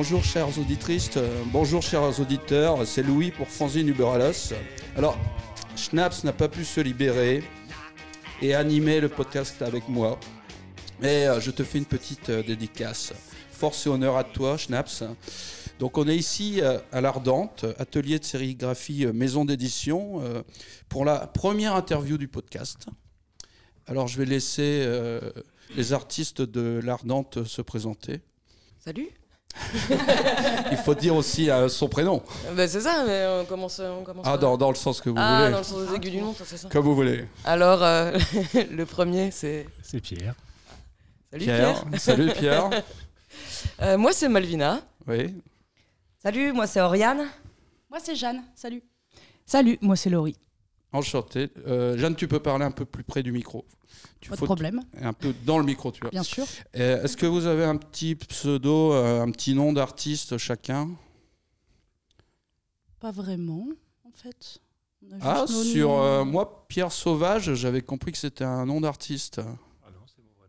Bonjour chères auditrices, euh, bonjour chers auditeurs, c'est Louis pour Fanzine Uberalos. Alors, Schnaps n'a pas pu se libérer et animer le podcast avec moi. Mais euh, je te fais une petite euh, dédicace. Force et honneur à toi, Schnaps. Donc on est ici à l'Ardente, atelier de sérigraphie maison d'édition, pour la première interview du podcast. Alors je vais laisser les artistes de l'Ardente se présenter. Salut Il faut dire aussi euh, son prénom. bah, C'est ça, mais on commence. On commence Ah, par- dans, dans le sens que vous Ah, voulez. dans le sens des aiguilles du montre, c'est ça. Comme vous voulez. Alors, euh, le premier, c'est. C'est Pierre. Salut Pierre. Salut Pierre. Euh, moi, c'est Malvina. Oui. Salut, moi c'est Oriane. Moi, c'est Jeanne. Salut. Salut, moi, c'est Laurie. Enchanté. Euh, Jeanne, tu peux parler un peu plus près du micro. Tu Pas de problème, Un peu dans le micro, tu vois. bien sûr. Euh, Est-ce que vous avez un petit pseudo, euh, un petit nom d'artiste chacun? Pas vraiment, en fait. On a Ah, juste sur euh, moi, Pierre Sauvage, j'avais compris que c'était un nom d'artiste. Ah non, c'est mon vrai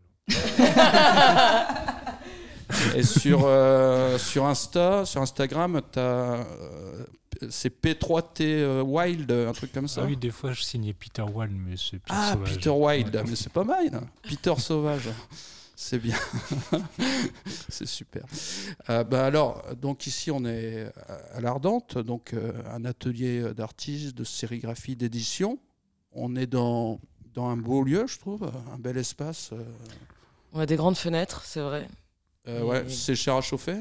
nom. Et sur, euh, sur Insta, sur Instagram, t'as, euh, c'est P3T euh, Wild, un truc comme ça. Ah oui, des fois je signais Peter Wan, mais c'est Pierre Ah, Sauvage. Peter Wild, Ouais. mais c'est pas mal. hein. Peter Sauvage, c'est bien. c'est super. Euh, bah alors, donc ici on est à l'Ardente, donc euh, un atelier d'artistes, de sérigraphie, d'édition. On est dans, dans un beau lieu, je trouve, un bel espace. euh, On a des grandes fenêtres, c'est vrai. euh, ouais, Et- c'est cher à chauffer.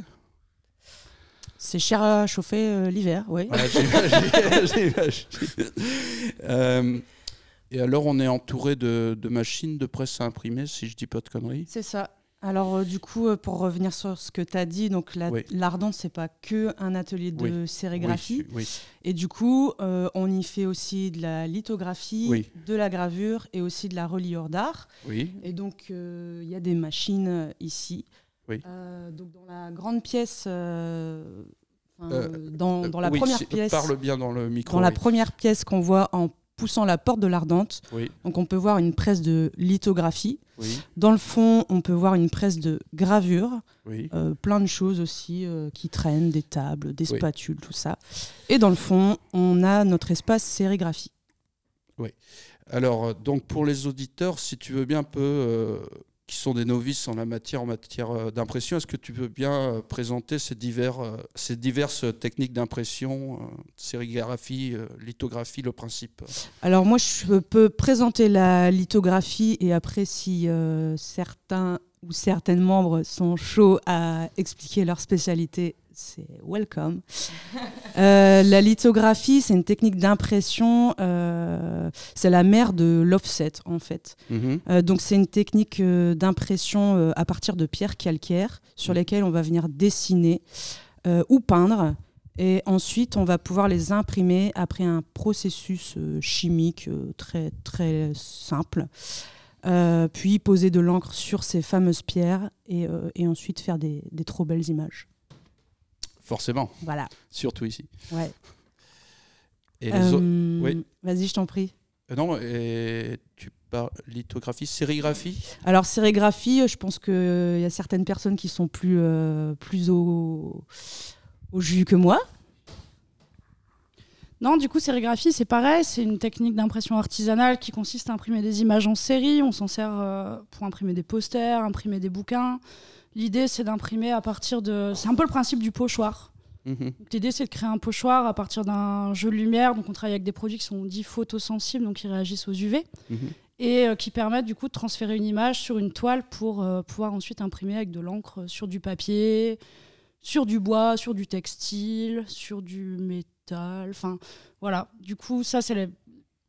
C'est cher à chauffer euh, l'hiver, oui. Ouais. Euh, et alors, on est entouré de, de machines de presse à imprimer, si je dis pas de conneries. C'est ça. Alors, euh, du coup, pour revenir sur ce que tu as dit, donc la- Oui. l'Ardente, c'est pas que un atelier de sérigraphie. Oui, Et du coup, on y fait aussi de la lithographie, de la gravure et aussi de la reliure d'art. Et donc, il y a des machines ici. Oui. Euh, donc, dans la grande pièce, euh, Euh, dans, dans la Oui, première pièce, Parle bien dans le micro. dans la oui. première pièce qu'on voit en poussant la porte de l'Ardente, Oui, donc on peut voir une presse de lithographie. oui, Dans le fond, on peut voir une presse de gravure, oui. euh, plein de choses aussi euh, qui traînent, des tables, des Oui. spatules, tout ça. Et dans le fond, on a notre espace sérigraphie. Alors, euh, donc pour les auditeurs, si tu veux bien un peu, euh, qui sont des novices en la matière, en matière euh, d'impression, est-ce que tu veux bien euh, présenter euh, ces diverses techniques d'impression, sérigraphie, lithographie, le principe? Alors moi, je peux présenter la lithographie et après, si certains ou certaines membres sont chauds à expliquer leur spécialité, c'est welcome. Euh, la lithographie, c'est une technique d'impression, euh, c'est la mère de l'offset en fait. Mhm. Euh, donc c'est une technique d'impression à partir de pierres calcaires sur lesquelles on va venir dessiner ou peindre. Et ensuite, on va pouvoir les imprimer après un processus chimique très, très simple. Euh, puis poser de l'encre sur ces fameuses pierres et, euh, et ensuite faire des, des trop belles images. Forcément, Voilà. surtout ici. Ouais. Et les autres Euh, oui. Vas-y, je t'en prie. Euh, Non, et tu parles lithographie, sérigraphie? Alors, sérigraphie, je pense qu'il y a certaines personnes qui sont plus, euh, plus au, au jus que moi. Non, du coup, sérigraphie, c'est pareil. C'est une technique d'impression artisanale qui consiste à imprimer des images en série. On s'en sert euh, pour imprimer des posters, imprimer des bouquins. L'idée, c'est d'imprimer à partir de. C'est un peu le principe du pochoir. Mhm. L'idée, c'est de créer un pochoir à partir d'un jeu de lumière. Donc, on travaille avec des produits qui sont dits photosensibles, donc qui réagissent aux UV, Mhm. et euh, qui permettent du coup de transférer une image sur une toile pour euh, pouvoir ensuite imprimer avec de l'encre sur du papier, sur du bois, sur du textile, sur du métal. Enfin, voilà. Du coup, ça, c'est les-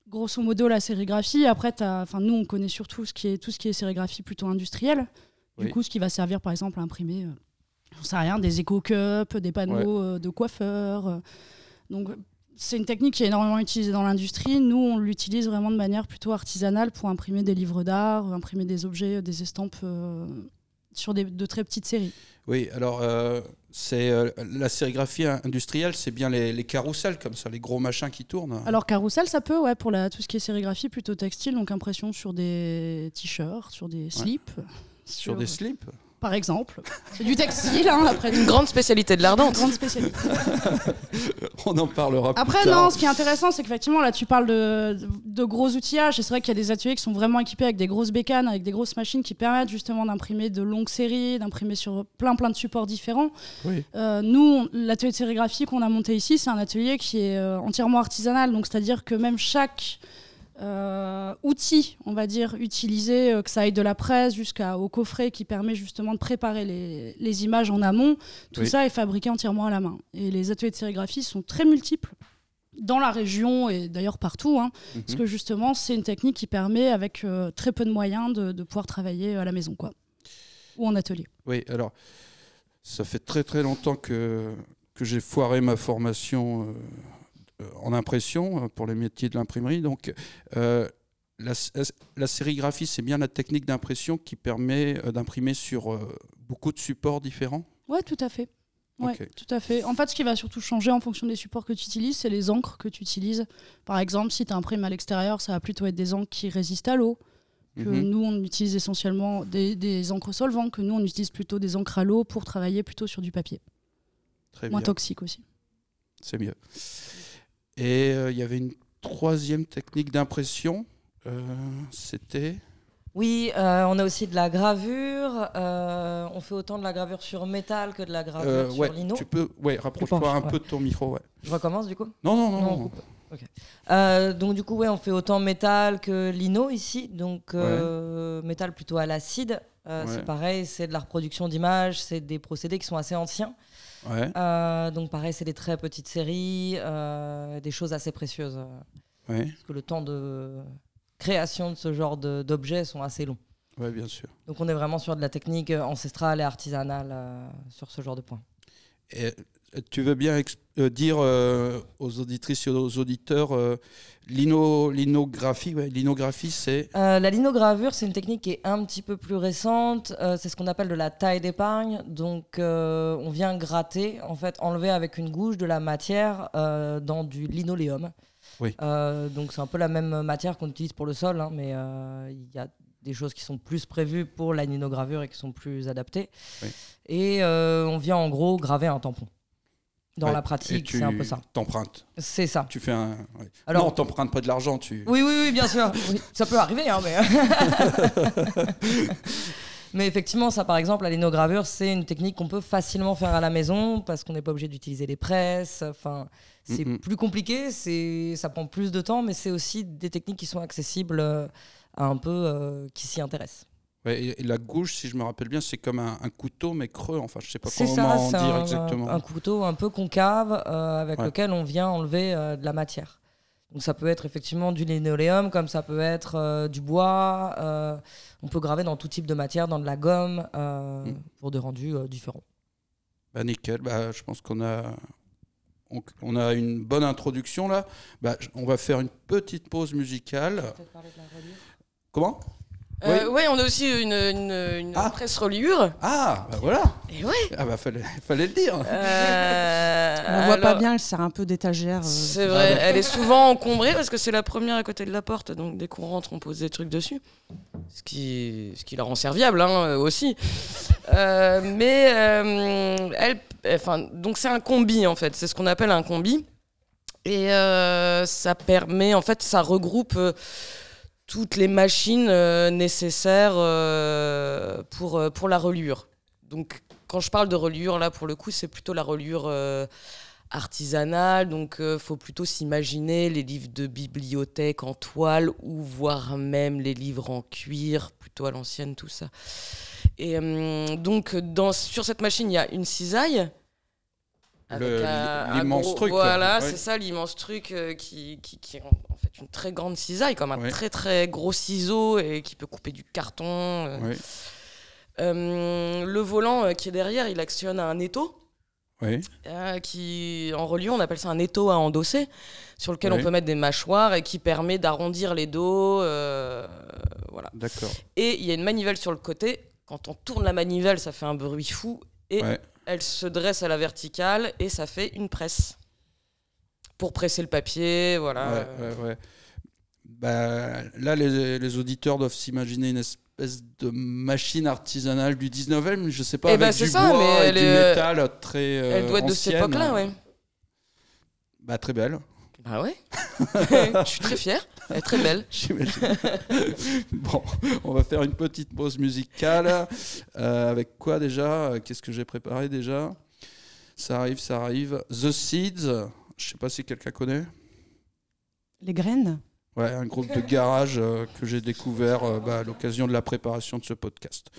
grosso modo la sérigraphie. Après, enfin, nous, on connaît surtout ce qui est, tout ce qui est sérigraphie plutôt industrielle. Du Oui. coup, ce qui va servir, par exemple, à imprimer, euh, j'en sais rien, des éco-cups, des panneaux euh, de coiffeurs. euh. donc, c'est une technique qui est énormément utilisée dans l'industrie. Nous, on l'utilise vraiment de manière plutôt artisanale pour imprimer des livres d'art, euh, imprimer des objets, des estampes sur des, de très petites séries. Oui, alors euh, c'est euh, la sérigraphie industrielle, c'est bien les, les carousels comme ça, les gros machins qui tournent. Alors carrousel, ça peut, ouais, pour la, tout ce qui est sérigraphie plutôt textile, donc impression sur des t-shirts, sur des slips. Sur des slips. par exemple. C'est du textile, hein, après. Une grande spécialité de l'ardente. Grande spécialité. On en parlera plus Après, tard. non, ce qui est intéressant, c'est qu'effectivement, là, tu parles de, de gros outillages. Et c'est vrai qu'il y a des ateliers qui sont vraiment équipés avec des grosses bécanes, avec des grosses machines qui permettent justement d'imprimer de longues séries, d'imprimer sur plein, plein de supports différents. Oui. Euh, nous, l'atelier de sérigraphie qu'on a monté ici, c'est un atelier qui est euh, entièrement artisanal. Donc, c'est-à-dire que même chaque euh, outil, on va dire, utilisé, euh, que ça aille de la presse jusqu'au coffret qui permet justement de préparer les, les images en amont, tout Oui. ça est fabriqué entièrement à la main. Et les ateliers de sérigraphie sont très multiples dans la région et d'ailleurs partout, hein, Mhm. parce que justement, c'est une technique qui permet, avec euh, très peu de moyens, de, de pouvoir travailler à la maison, quoi, ou en atelier. Oui, alors, ça fait très très longtemps que, que j'ai foiré ma formation en impression euh, pour les métiers de l'imprimerie. Donc, euh, la, la sérigraphie, c'est bien la technique d'impression qui permet euh, d'imprimer sur euh, beaucoup de supports différents. Ouais, tout à fait. Ouais, tout à fait. En fait, ce qui va surtout changer en fonction des supports que tu utilises, c'est les encres que tu utilises. Par exemple, si tu imprimes à l'extérieur, ça va plutôt être des encres qui résistent à l'eau. Que Mhm. nous, on utilise essentiellement des, des encres solvants, que nous, on utilise plutôt des encres à l'eau pour travailler plutôt sur du papier. Très Moins bien, toxique aussi. c'est mieux. Et euh, il y avait une troisième technique d'impression. euh, C'était. Oui, euh, on a aussi de la gravure. euh, on fait autant de la gravure sur métal que de la gravure euh, sur lino. tu peux. Ouais, rapproche-toi un ouais. peu de ton micro. Ouais. Je recommence du coup? Non, non, non. Donc du coup, ouais, on fait autant métal que lino ici. Donc métal plutôt à l'acide. C'est pareil, c'est de la reproduction d'images, c'est des procédés qui sont assez anciens. Ouais, Euh, donc pareil, c'est des très petites séries, euh, des choses assez précieuses. euh, ouais, parce que le temps de création de ce genre d'objets sont assez longs. ouais, bien sûr. Donc on est vraiment sur de la technique ancestrale et artisanale euh, sur ce genre de points. Et, euh, tu veux bien euh, dire euh, aux auditrices et aux auditeurs, euh, lino- linographie, ouais, linographie, c'est Euh, la linogravure, c'est une technique qui est un petit peu plus récente. C'est ce qu'on appelle de la taille d'épargne. Donc, on vient gratter, en fait, enlever avec une gouge de la matière dans du linoléum. Oui. Donc, c'est un peu la même matière qu'on utilise pour le sol, hein, mais il y a des choses qui sont plus prévues pour la linogravure et qui sont plus adaptées. Oui. Et euh, on vient en gros graver un tampon. Dans Ouais. la pratique, c'est un peu ça. T'empruntes. C'est ça. Tu fais un. ouais. Alors- non, t'empruntes pas de l'argent. Tu. Oui, oui, oui, bien sûr. Oui, ça peut arriver, hein, mais. mais effectivement, ça, par exemple, la linogravure, c'est une technique qu'on peut facilement faire à la maison parce qu'on n'est pas obligé d'utiliser les presses. Enfin, c'est plus compliqué, c'est, ça prend plus de temps, mais c'est aussi des techniques qui sont accessibles euh, à un peu euh, qui s'y intéressent. Ouais, et, la gouge, si je me rappelle bien, c'est comme un, un couteau mais creux. Enfin, je sais pas comment ça, c'est dire un, exactement. un couteau un peu concave euh, avec Ouais. lequel on vient enlever euh, de la matière. Donc ça peut être effectivement du linoléum, comme ça peut être euh, du bois. on peut graver dans tout type de matière, dans de la gomme, Mm. pour des rendus différents. Bah, nickel. Bah, je pense qu'on a. On, on a une bonne introduction là. Bah, on va faire une petite pause musicale. Comment? Euh, ouais, on a aussi une, une, une Ah. presse reliure. Ah, bah voilà. Et ouais. Ah bah fallait, fallait le dire. Euh, On voit pas bien, elle sert un peu d'étagère. euh, C'est vrai, elle est souvent encombrée parce que c'est la première à côté de la porte, donc dès qu'on rentre, on pose des trucs dessus. Ce qui, ce qui la rend serviable hein, euh, aussi. Euh, mais euh, elle, enfin, donc c'est un combi en fait, c'est ce qu'on appelle un combi. Et euh, ça permet, en fait, ça regroupe euh, toutes les machines euh, nécessaires euh, pour, euh, pour la reliure. Donc, quand je parle de reliure, là, pour le coup, c'est plutôt la reliure artisanale. Donc, il faut plutôt s'imaginer les livres de bibliothèque en toile ou voire même les livres en cuir, plutôt à l'ancienne, tout ça. Et euh, donc, dans, sur cette machine, il y a une cisaille. l'immense truc, là. Voilà, Ouais. c'est ça, l'immense truc euh, qui, qui, qui une très grande cisaille, comme un Ouais. très très gros ciseau et qui peut couper du carton. euh. Euh, le volant euh, qui est derrière, il actionne un étau. oui, euh, qui, en reliure, on appelle ça un étau à endosser, sur lequel Oui. on peut mettre des mâchoires et qui permet d'arrondir les dos. euh, voilà. d'accord. Et il y a une manivelle sur le côté. Quand on tourne la manivelle, ça fait un bruit fou. Et Ouais. elle se dresse à la verticale et ça fait une presse. Pour presser le papier, voilà. Ouais, ouais, ouais. Bah, là, les, les auditeurs doivent s'imaginer une espèce de machine artisanale du 19e, je sais pas, Eh avec ben, c'est du ça, bois mais et elle du est- métal très euh, Elle doit être de cette époque-là, ouais. Bah, très belle, Bah ouais? Je suis très fière. Elle est très belle. j'imagine. bon, on va faire une petite pause musicale. Euh, avec quoi déjà? Qu'est-ce que j'ai préparé déjà? Ça arrive, ça arrive. The Seeds, je sais pas si quelqu'un connaît. Les graines? Ouais, un groupe de garage euh, que j'ai découvert euh, bah, à l'occasion de la préparation de ce podcast.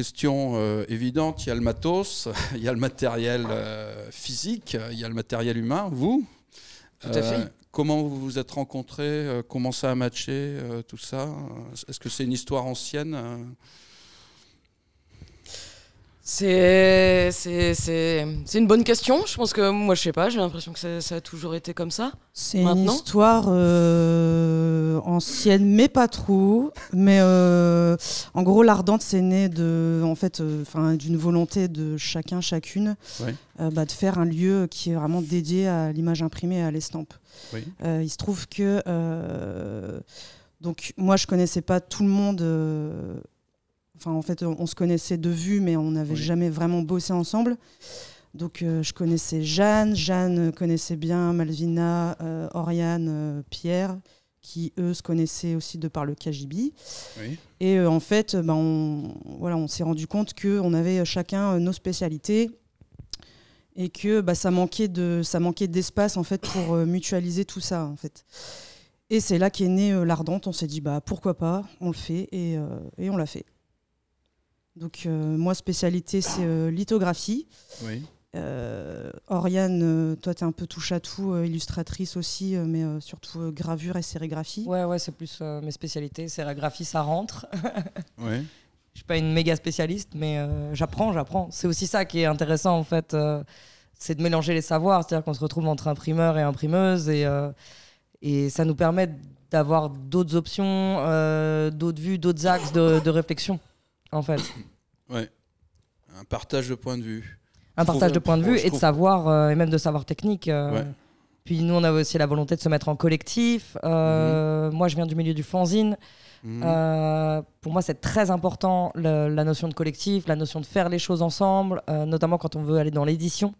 Question euh, évidente, il y a le matos, il y a le matériel euh, physique, il y a le matériel humain, vous Tout à fait. Comment vous vous êtes rencontrés euh, Comment ça a matché euh, Tout ça? Euh, Est-ce que c'est une histoire ancienne euh? C'est c'est- c'est- c'est une bonne question. Je pense que moi, je sais pas, j'ai l'impression que ça, ça a toujours été comme ça. C'est une histoire euh, ancienne, mais pas trop. Mais euh, en gros, l'Ardente, c'est né de, en fait, euh, d'une volonté de chacun, chacune, Ouais. euh, bah, de faire un lieu qui est vraiment dédié à l'image imprimée et à l'estampe. Oui. Euh, il se trouve que, euh, donc, moi, je connaissais pas tout le monde. Enfin, en fait, on, on se connaissait de vue, mais on n'avait Oui. jamais vraiment bossé ensemble. Donc, euh, je connaissais Jeanne. Jeanne connaissait bien Malvina, euh, Oriane, euh, Pierre, qui eux se connaissaient aussi de par le KGB. Oui. Et en fait, ben, on, voilà, on s'est rendu compte qu'on avait chacun nos spécialités et que bah, ça manquait de ça manquait d'espace en fait pour euh, mutualiser tout ça en fait. Et c'est là qu'est née euh, l'Ardente. On s'est dit bah pourquoi pas, on le fait et, euh, et on l'a fait. Donc euh, moi spécialité c'est euh, lithographie. Oui. Euh, Oriane, euh, toi tu es un peu touche à tout, euh, illustratrice aussi, euh, mais euh, surtout euh, gravure et sérigraphie. Ouais, ouais, c'est plus euh, mes spécialités. Sérigraphie, ça rentre. Oui. Je suis pas une méga spécialiste, mais euh, j'apprends, j'apprends. C'est aussi ça qui est intéressant en fait, euh, c'est de mélanger les savoirs. C'est-à-dire qu'on se retrouve entre imprimeur et imprimeuse et, euh, et ça nous permet d'avoir d'autres options, euh, d'autres vues, d'autres axes de, de réflexion en fait. Ouais. Un partage de points de vue. Un Je partage trouve- de points de vue trouve- et de savoir euh, et même de savoir technique. euh, Ouais. Puis nous, on avait aussi la volonté de se mettre en collectif. Euh, Moi, je viens du milieu du fanzine. Mhm. Pour moi, c'est très important le- la notion de collectif, la notion de faire les choses ensemble, notamment quand on veut aller dans l'édition.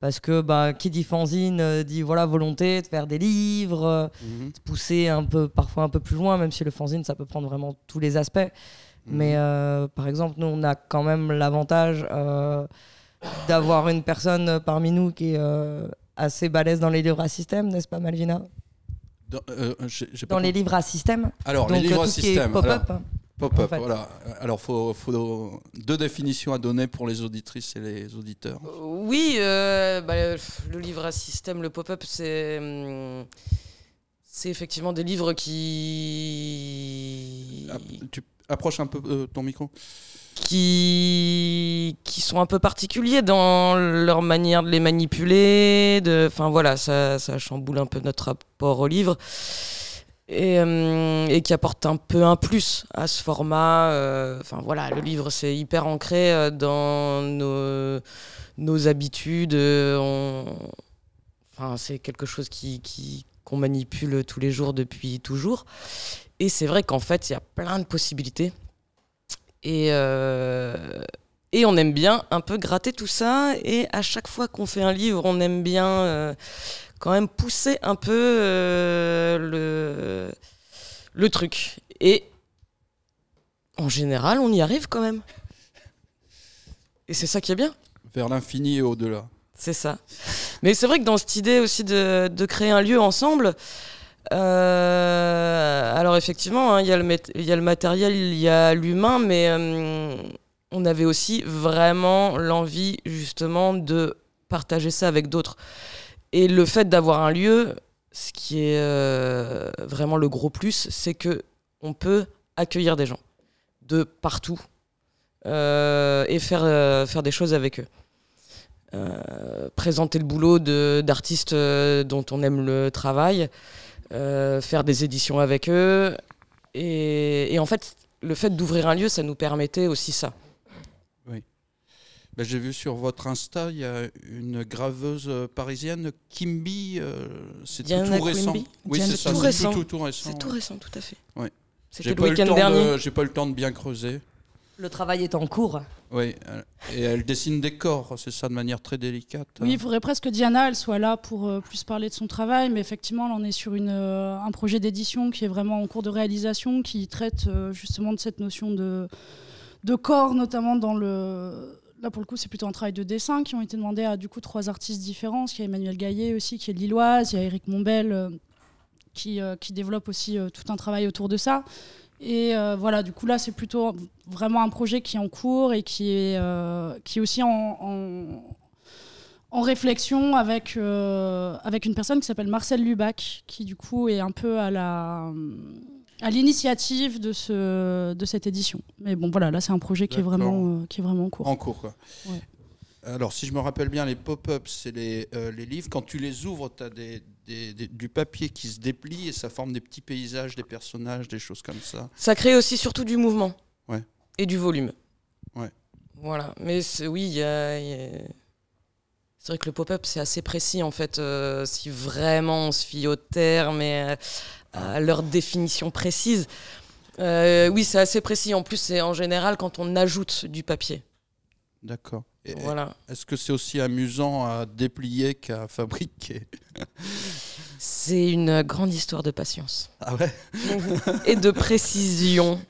Parce que bah, qui dit fanzine dit voilà volonté de faire des livres, Mhm. de pousser un peu, parfois un peu plus loin, même si le fanzine ça peut prendre vraiment tous les aspects. Mhm. Mais euh, par exemple, nous on a quand même l'avantage euh, d'avoir une personne parmi nous qui est euh, assez balèze dans les livres à système, n'est-ce pas Malvina? Dans, euh, j'ai- j'ai pas Dans les livres à système. Alors, Donc les livres euh, à système. pop-up. Pop-up, en fait. voilà. Alors, faut, faut deux définitions à donner pour les auditrices et les auditeurs. Euh, Oui, euh, bah, le le livre à système, le pop-up, c'est. hum, C'est effectivement des livres qui. Ah, Tu approches un peu euh, ton micro. qui qui sont un peu particuliers dans leur manière de les manipuler enfin voilà ça, ça chamboule un peu notre rapport au livre et, euh, qui apporte un peu un plus à ce format euh, enfin voilà le livre c'est hyper ancré dans nos nos habitudes enfin c'est quelque chose qui qu'on manipule tous les jours depuis toujours et c'est vrai qu'en fait il y a plein de possibilités et, euh, et on aime bien un peu gratter tout ça. Et à chaque fois qu'on fait un livre, on aime bien euh, quand même pousser un peu euh, le, le truc. Et en général, on y arrive quand même. Et c'est ça qui est bien. Vers l'infini et au-delà. C'est ça. Mais c'est vrai que dans cette idée aussi de, de créer un lieu ensemble, euh, alors effectivement, hein, il y, a le matériel, il y a l'humain, mais euh, on avait aussi vraiment l'envie justement de partager ça avec d'autres. Et le fait d'avoir un lieu, ce qui est euh, vraiment le gros plus, c'est que on peut accueillir des gens de partout et faire, faire des choses avec eux. Présenter le boulot d'artistes dont on aime le travail, faire des éditions avec eux. Et, et en fait, le fait d'ouvrir un lieu, ça nous permettait aussi ça. Ben, J'ai vu sur votre Insta, il y a une graveuse euh, parisienne, Kimby. euh, c'est tout, récent. Quimby. Oui, c'est ça. tout. Tout, tout, récent. C'est tout récent, tout à fait. Ouais. C'était J'ai le pas, eu le week-end temps dernier. de- j'ai pas eu le temps de bien creuser. Le travail est en cours. Oui, euh, et elle dessine des corps, c'est ça, de manière très délicate. Oui, il faudrait presque que Diana elle soit là pour euh, plus parler de son travail, mais effectivement, là, on est sur une, euh, un projet d'édition qui est vraiment en cours de réalisation, qui traite euh, justement de cette notion de, de corps, notamment dans le. Là, pour le coup, c'est plutôt un travail de dessin qui ont été demandés à du coup trois artistes différents. Il y a Emmanuel Gaillet aussi, qui est lilloise, il y a Eric Mombel qui, qui développe aussi tout un travail autour de ça. Et euh, voilà, du coup, là, c'est plutôt vraiment un projet qui est en cours et qui est, euh, qui est aussi en, en, en réflexion avec, euh, avec une personne qui s'appelle Marcel Lubac, qui du coup est un peu à la à l'initiative de, ce, de cette édition. Mais bon, voilà, là, c'est un projet qui est, vraiment, qui est vraiment en cours. En cours, quoi. Ouais. Alors, si je me rappelle bien, les pop-ups, c'est les, les livres. Quand tu les ouvres, tu as des, des- des- du papier qui se déplie et ça forme des petits paysages, des personnages, des choses comme ça. Ça crée aussi surtout du mouvement Ouais. et du volume. Ouais. Voilà. Mais c'est- oui, il y a- il y a- c'est vrai que le pop-up, c'est assez précis en fait. euh, si vraiment on se fie aux termes et à, à leur définition précise. Euh, oui, c'est assez précis. En plus, c'est en général quand on ajoute du papier. D'accord. Voilà. Est-ce que c'est aussi amusant à déplier qu'à fabriquer? C'est une grande histoire de patience. Ah ouais? Et de précision.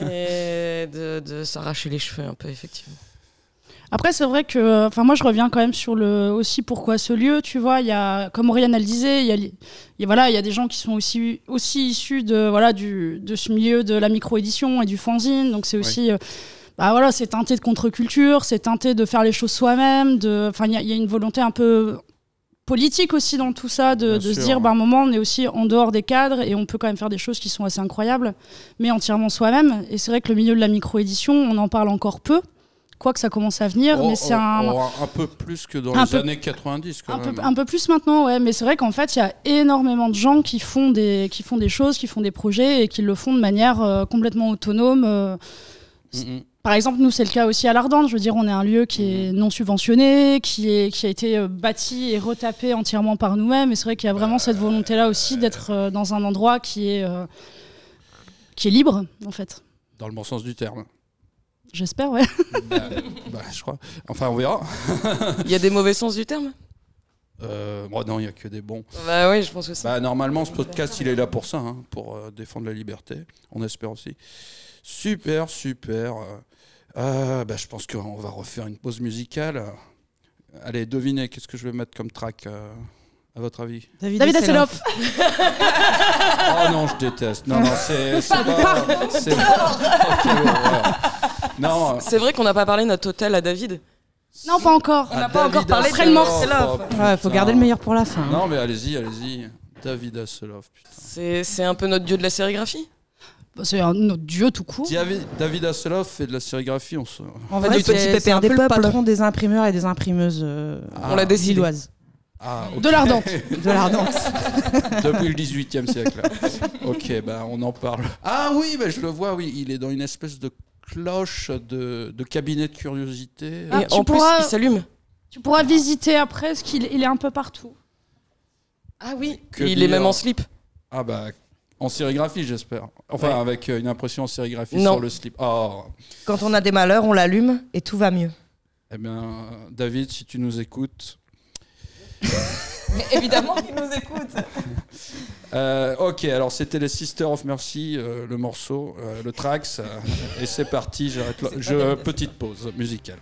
Et de, de s'arracher les cheveux un peu, effectivement. Après, c'est vrai que, enfin, moi, je reviens quand même sur le aussi pourquoi ce lieu. Tu vois, il y a, comme Oriane elle disait, il y a, y a- voilà, il y a des gens qui sont aussi aussi issus de voilà du de ce milieu de la micro-édition et du fanzine. Donc c'est aussi, euh, bah voilà, c'est teinté de contre-culture, c'est teinté de faire les choses soi-même. De, enfin, il y, a- il y a une volonté un peu politique aussi dans tout ça, de, se dire, ouais. bah, à un moment, on est aussi en dehors des cadres et on peut quand même faire des choses qui sont assez incroyables, mais entièrement soi-même. Et c'est vrai que le milieu de la micro-édition, on en parle encore peu. Quoi que ça commence à venir, Oh, mais c'est oh, un, oh, un peu plus que dans Un les peu- années 90, quand un peu, un peu plus maintenant, ouais. Mais c'est vrai qu'en fait, il y a énormément de gens qui font des, qui font des choses, qui font des projets et qui le font de manière euh, complètement autonome. euh. Mm. Par exemple, nous, c'est le cas aussi à l'Ardente. Je veux dire, on est un lieu qui est non subventionné, qui, est, qui a été euh, bâti et retapé entièrement par nous-mêmes. Et c'est vrai qu'il y a vraiment cette volonté-là aussi d'être euh, dans un endroit qui est, euh, qui est libre, en fait. Dans le bon sens du terme. J'espère, ouais. bah, bah, je crois. Enfin, on verra. Il y a des mauvais sens du terme? Euh, bon, non, il n'y a que des bons. Bah oui, je pense que ça. Bah, normalement, ce podcast, il est là pour ça, hein, pour euh, défendre la liberté. On espère aussi. Super, super. Euh, euh, bah, je pense qu'on va refaire une pause musicale. Allez, devinez, qu'est-ce que je vais mettre comme track, euh, à votre avis? David Hasselhoff. Oh non, je déteste. Non, non, c'est c'est pas. c'est- Oh. Non, C'est vrai qu'on n'a pas parlé de notre hôtel à David. Non, pas encore. On n'a pas encore parlé de Raymond Hasselhoff. Ouais, faut garder le meilleur pour la fin. hein. Non, mais allez-y, allez-y. David Hasselhoff, putain. C'est c'est un peu notre dieu de la sérigraphie. C'est un autre dieu tout court. David, David Hasselhoff fait de la sérigraphie, on se... En Fait petit c'est un des peu le peuples. patron des imprimeurs et des imprimeuses euh, On l'a décidé. Ah, ok. De l'Ardente. de l'Ardente. Depuis le 18e siècle. ok, bah on en parle. Ah oui, bah, je le vois, oui. Il est dans une espèce de cloche de, de cabinet de curiosité. Ah, Et en plus, pourras- il s'allume. Tu pourras visiter après, parce qu'il il est un peu partout. Ah oui. Et il est même en slip. Ah bah, en sérigraphie, j'espère. Enfin, Ouais. avec euh, une impression en sérigraphie Non. sur le slip. Oh, Quand on a des malheurs, on l'allume et tout va mieux. eh bien, David, si tu nous écoutes. Mais évidemment qu'il nous écoute. Euh, ok, alors c'était les Sisters of Mercy, euh, le morceau, euh, le tracks. euh, et c'est parti, j'arrête Je, petite pause musicale.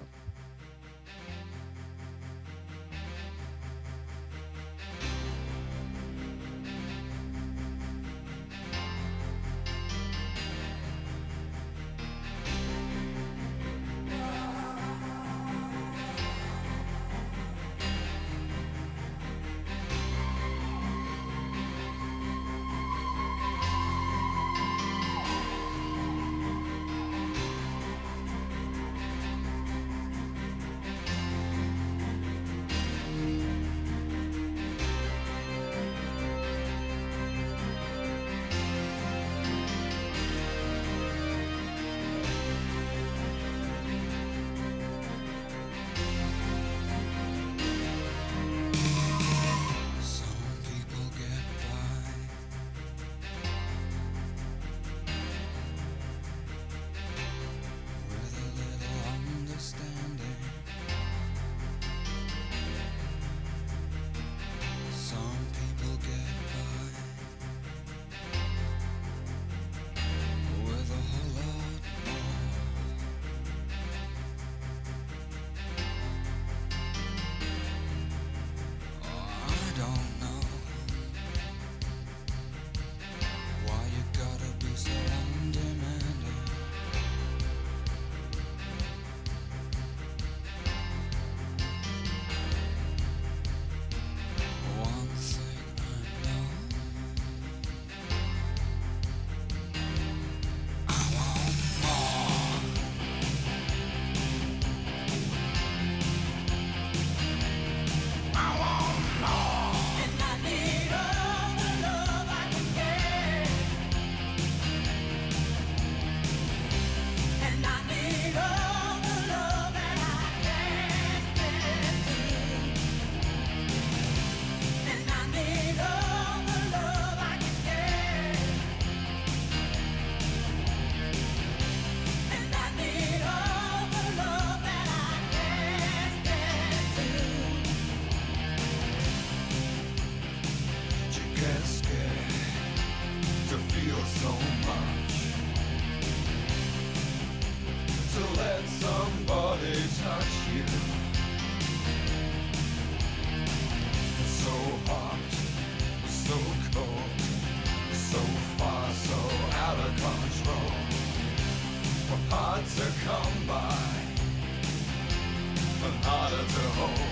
another hole.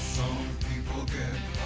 Some people get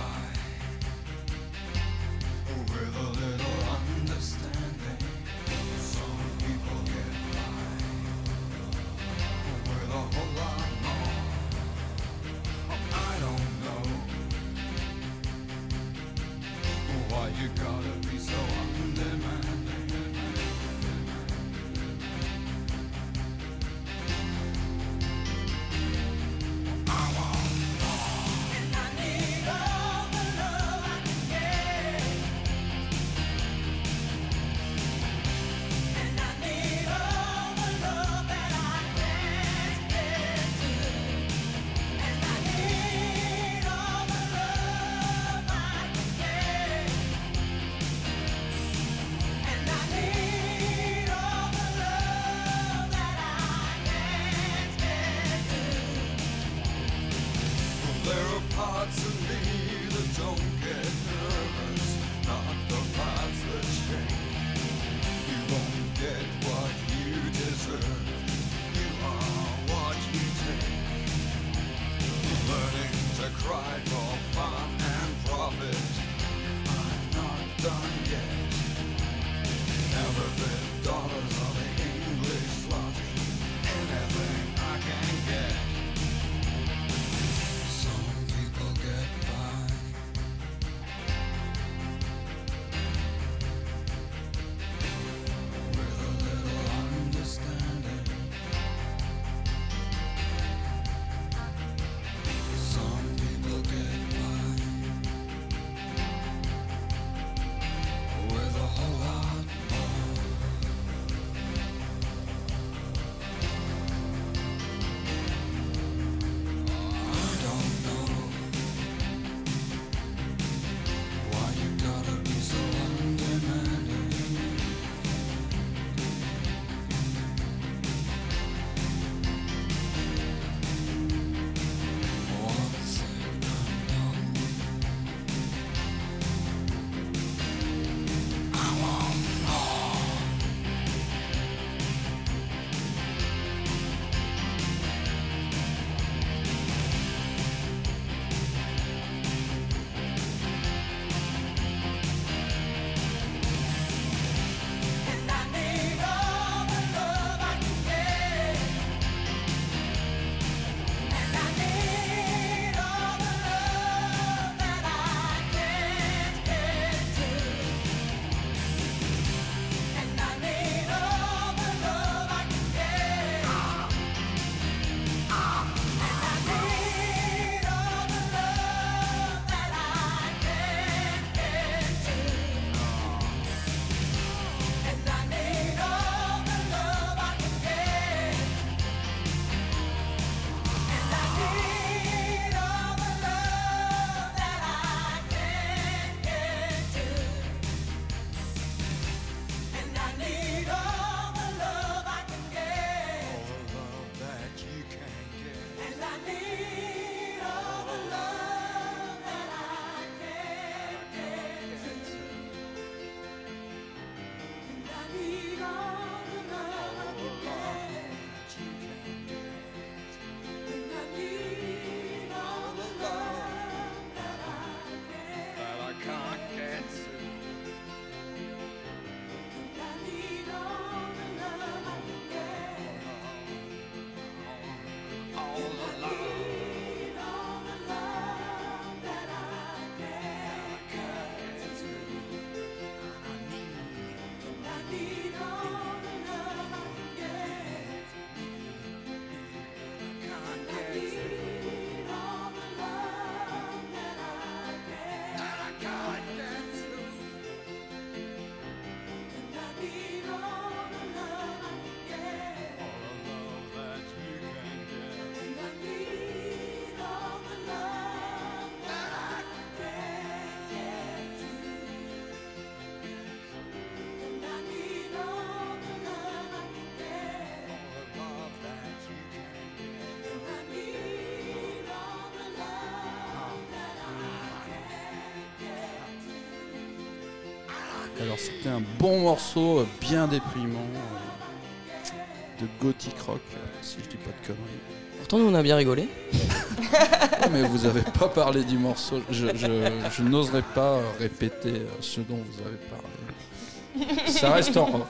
c'était un bon morceau euh, bien déprimant euh, de gothic rock, euh, si je dis pas de conneries. Pourtant, nous, on a bien rigolé. Ouais, mais vous avez pas parlé du morceau. Je, je- je n'oserais pas répéter ce dont vous avez parlé. Ça reste en off.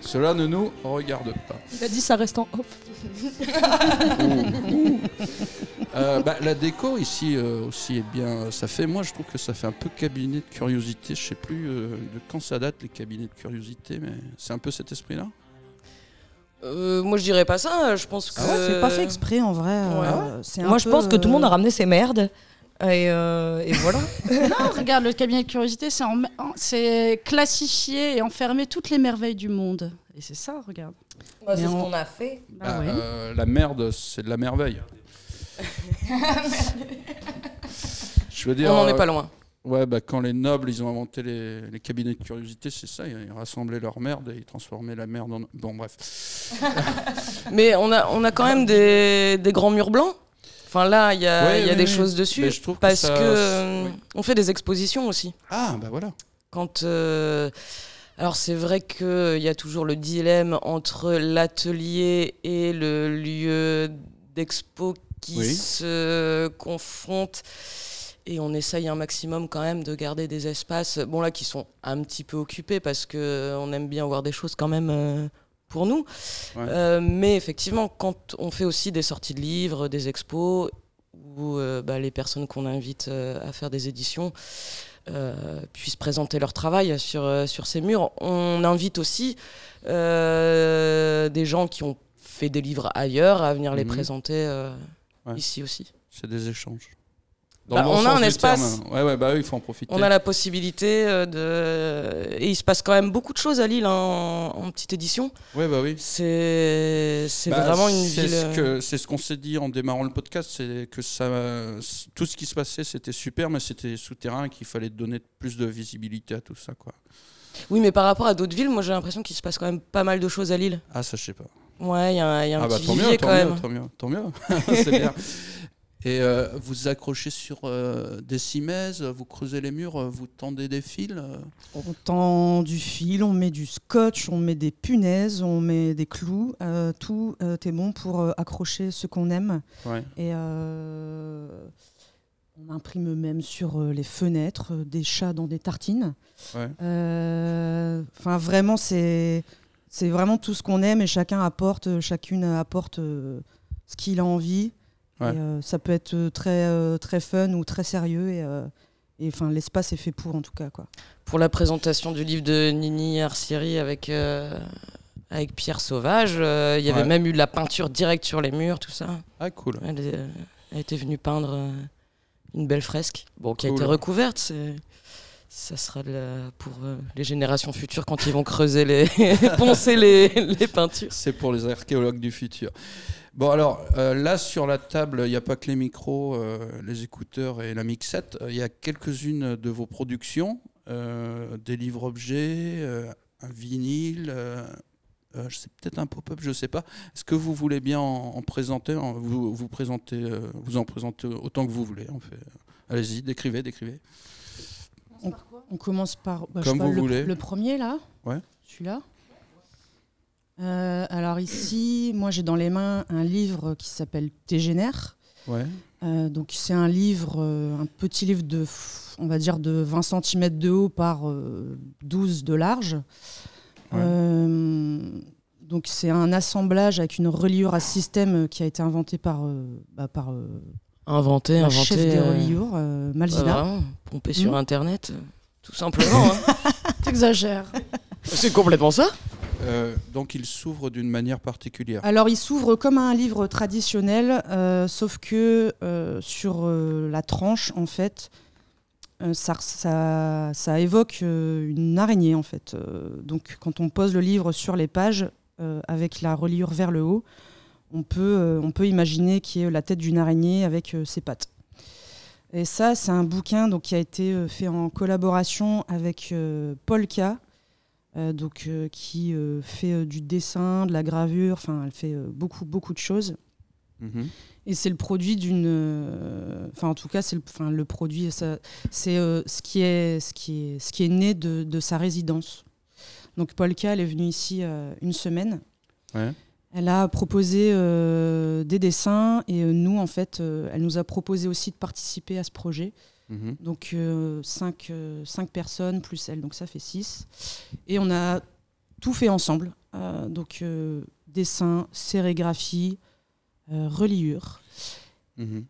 Cela ne nous regarde pas. Il a dit ça reste en off. Ouh, ouh. Euh, bah, la déco ici euh, aussi est bien. Ça fait, moi je trouve que ça fait un peu cabinet de curiosité. Je sais plus euh, de quand ça date les cabinets de curiosité, mais c'est un peu cet esprit-là? Euh, moi, je dirais pas ça. Je pense que. Ah ouais, c'est pas fait exprès en vrai. euh, c'est un Moi, je pense que tout le monde a ramené ses merdes. Et, euh, et voilà. Non, regarde, le cabinet de curiosité, c'est en- en- c'est classifier et enfermer toutes les merveilles du monde. Et c'est ça, regarde. Bah, c'est ce on- qu'on a fait. Bah Bah, ouais. euh, la merde, c'est de la merveille. Je veux dire. On n'en est euh, pas loin. Ouais, bah, quand les nobles ils ont inventé les, les cabinets de curiosité, c'est ça, ils rassemblaient leur merde et ils transformaient la merde en. Bon, bref. Mais on a, on a quand même des, des grands murs blancs. Enfin, là, il y a, Ouais, il y a ouais, des choses dessus. Mais je trouve que parce ça- que euh, oui. on fait des expositions aussi. Ah, bah voilà. Quand euh, alors c'est vrai qu'il y a toujours le dilemme entre l'atelier et le lieu d'expo qui Oui. se confrontent et on essaye un maximum quand même de garder des espaces bon là qui sont un petit peu occupés parce que on aime bien voir des choses quand même euh, pour nous Ouais. Euh, mais effectivement quand on fait aussi des sorties de livres des expos où euh, bah, les personnes qu'on invite à faire des éditions puissent présenter leur travail sur, sur ces murs. On invite aussi des gens qui ont fait des livres ailleurs à venir les Mhm. présenter Ouais. ici aussi. C'est des échanges. Bah, le bon on a un espace. Ouais, ouais, bah oui, il faut en profiter. On a la possibilité euh, de... Et il se passe quand même beaucoup de choses à Lille hein, en, petite édition. Ouais, bah oui. C'est Bah, vraiment une ville... Ce c'est ce qu'on s'est dit en démarrant le podcast, c'est que ça, tout ce qui se passait, c'était super, mais c'était souterrain et qu'il fallait donner plus de visibilité à tout ça, quoi. Oui, mais par rapport à d'autres villes, moi j'ai l'impression qu'il se passe quand même pas mal de choses à Lille. Ah, ça, je sais pas. Ouais, il y a un, y a un ah, bah petit tant vivier mieux, quand tant même. mieux, tant mieux, tant mieux. c'est bien. Et euh, vous accrochez sur euh, des cimaises, vous creusez les murs, euh, vous tendez des fils. euh. On tend du fil, on met du scotch, on met des punaises, on met des clous. euh, tout euh, est bon pour euh, accrocher ce qu'on aime. Ouais. Et euh, on imprime même sur les fenêtres des chats dans des tartines. Ouais. Euh, Enfin, vraiment, c'est c'est vraiment tout ce qu'on aime et chacun apporte, euh, chacune apporte euh, ce qu'il a envie. Ouais. Et, euh, ça peut être très euh, très fun ou très sérieux et euh, et, enfin l'espace est fait pour en tout cas quoi. Pour la présentation du livre de Nini Arsieri avec, euh, avec Pierre Sauvage, euh, il y avait Ouais. même eu de la peinture directe sur les murs, tout ça. Ah, cool. Elle, était venue peindre euh, une belle fresque, bon, qui a été recouverte. Ça sera pour euh, les générations futures quand ils vont creuser les, poncer les, peintures. C'est pour les archéologues du futur. Bon, alors euh, là, sur la table, il n'y a pas que les micros, euh, les écouteurs et la mixette. Il y a quelques-unes de vos productions des livres-objets, euh, un vinyle. euh, c'est peut-être un pop-up, je ne sais pas. Est-ce que vous voulez bien en, en présenter en- vous, vous, vous en présentez autant que vous voulez. Allez-y, décrivez, décrivez. On commence par bah, je Comme sais pas, vous le, voulez. le premier là? Ouais. Celui-là? Euh, alors ici, moi j'ai dans les mains un livre qui s'appelle Tégénère. Ouais. Euh, donc c'est un livre, euh, un petit livre de, on va dire de 20 cm de haut par euh, 12 de large. Ouais. Euh, donc c'est un assemblage avec une reliure à système qui a été inventé par, euh, bah, par Inventé, la inventé. chef des euh, reliures, euh, Malzina. vraiment, pompé sur Hmm. Internet, euh, tout simplement. hein. T'exagères. C'est complètement ça. Euh, donc il s'ouvre d'une manière particulière. Alors, il s'ouvre comme un livre traditionnel, euh, sauf que euh, sur euh, la tranche, en fait, euh, ça, ça, ça évoque euh, une araignée, en fait. Euh, donc, quand on pose le livre sur les pages, euh, avec la reliure vers le haut, on peut, euh, on peut imaginer qu'il y ait la tête d'une araignée avec euh, ses pattes. Et ça, c'est un bouquin donc, qui a été euh, fait en collaboration avec Paul K, donc, qui fait du dessin, de la gravure, enfin, elle fait beaucoup, beaucoup de choses. Mhm. Et c'est le produit d'une. Enfin, en tout cas, c'est le, enfin, le produit. C'est euh, ce, qui est, ce, qui est, ce qui est né de, de sa résidence. Donc, Polka, elle est venue ici euh, une semaine. Ouais. Elle a proposé euh, des dessins et euh, nous, en fait, euh, elle nous a proposé aussi de participer à ce projet. Mhm. Donc, euh, cinq, euh, cinq personnes plus elle, donc ça fait six. Et on a tout fait ensemble. Donc, dessin, sérigraphie, reliure. Mhm.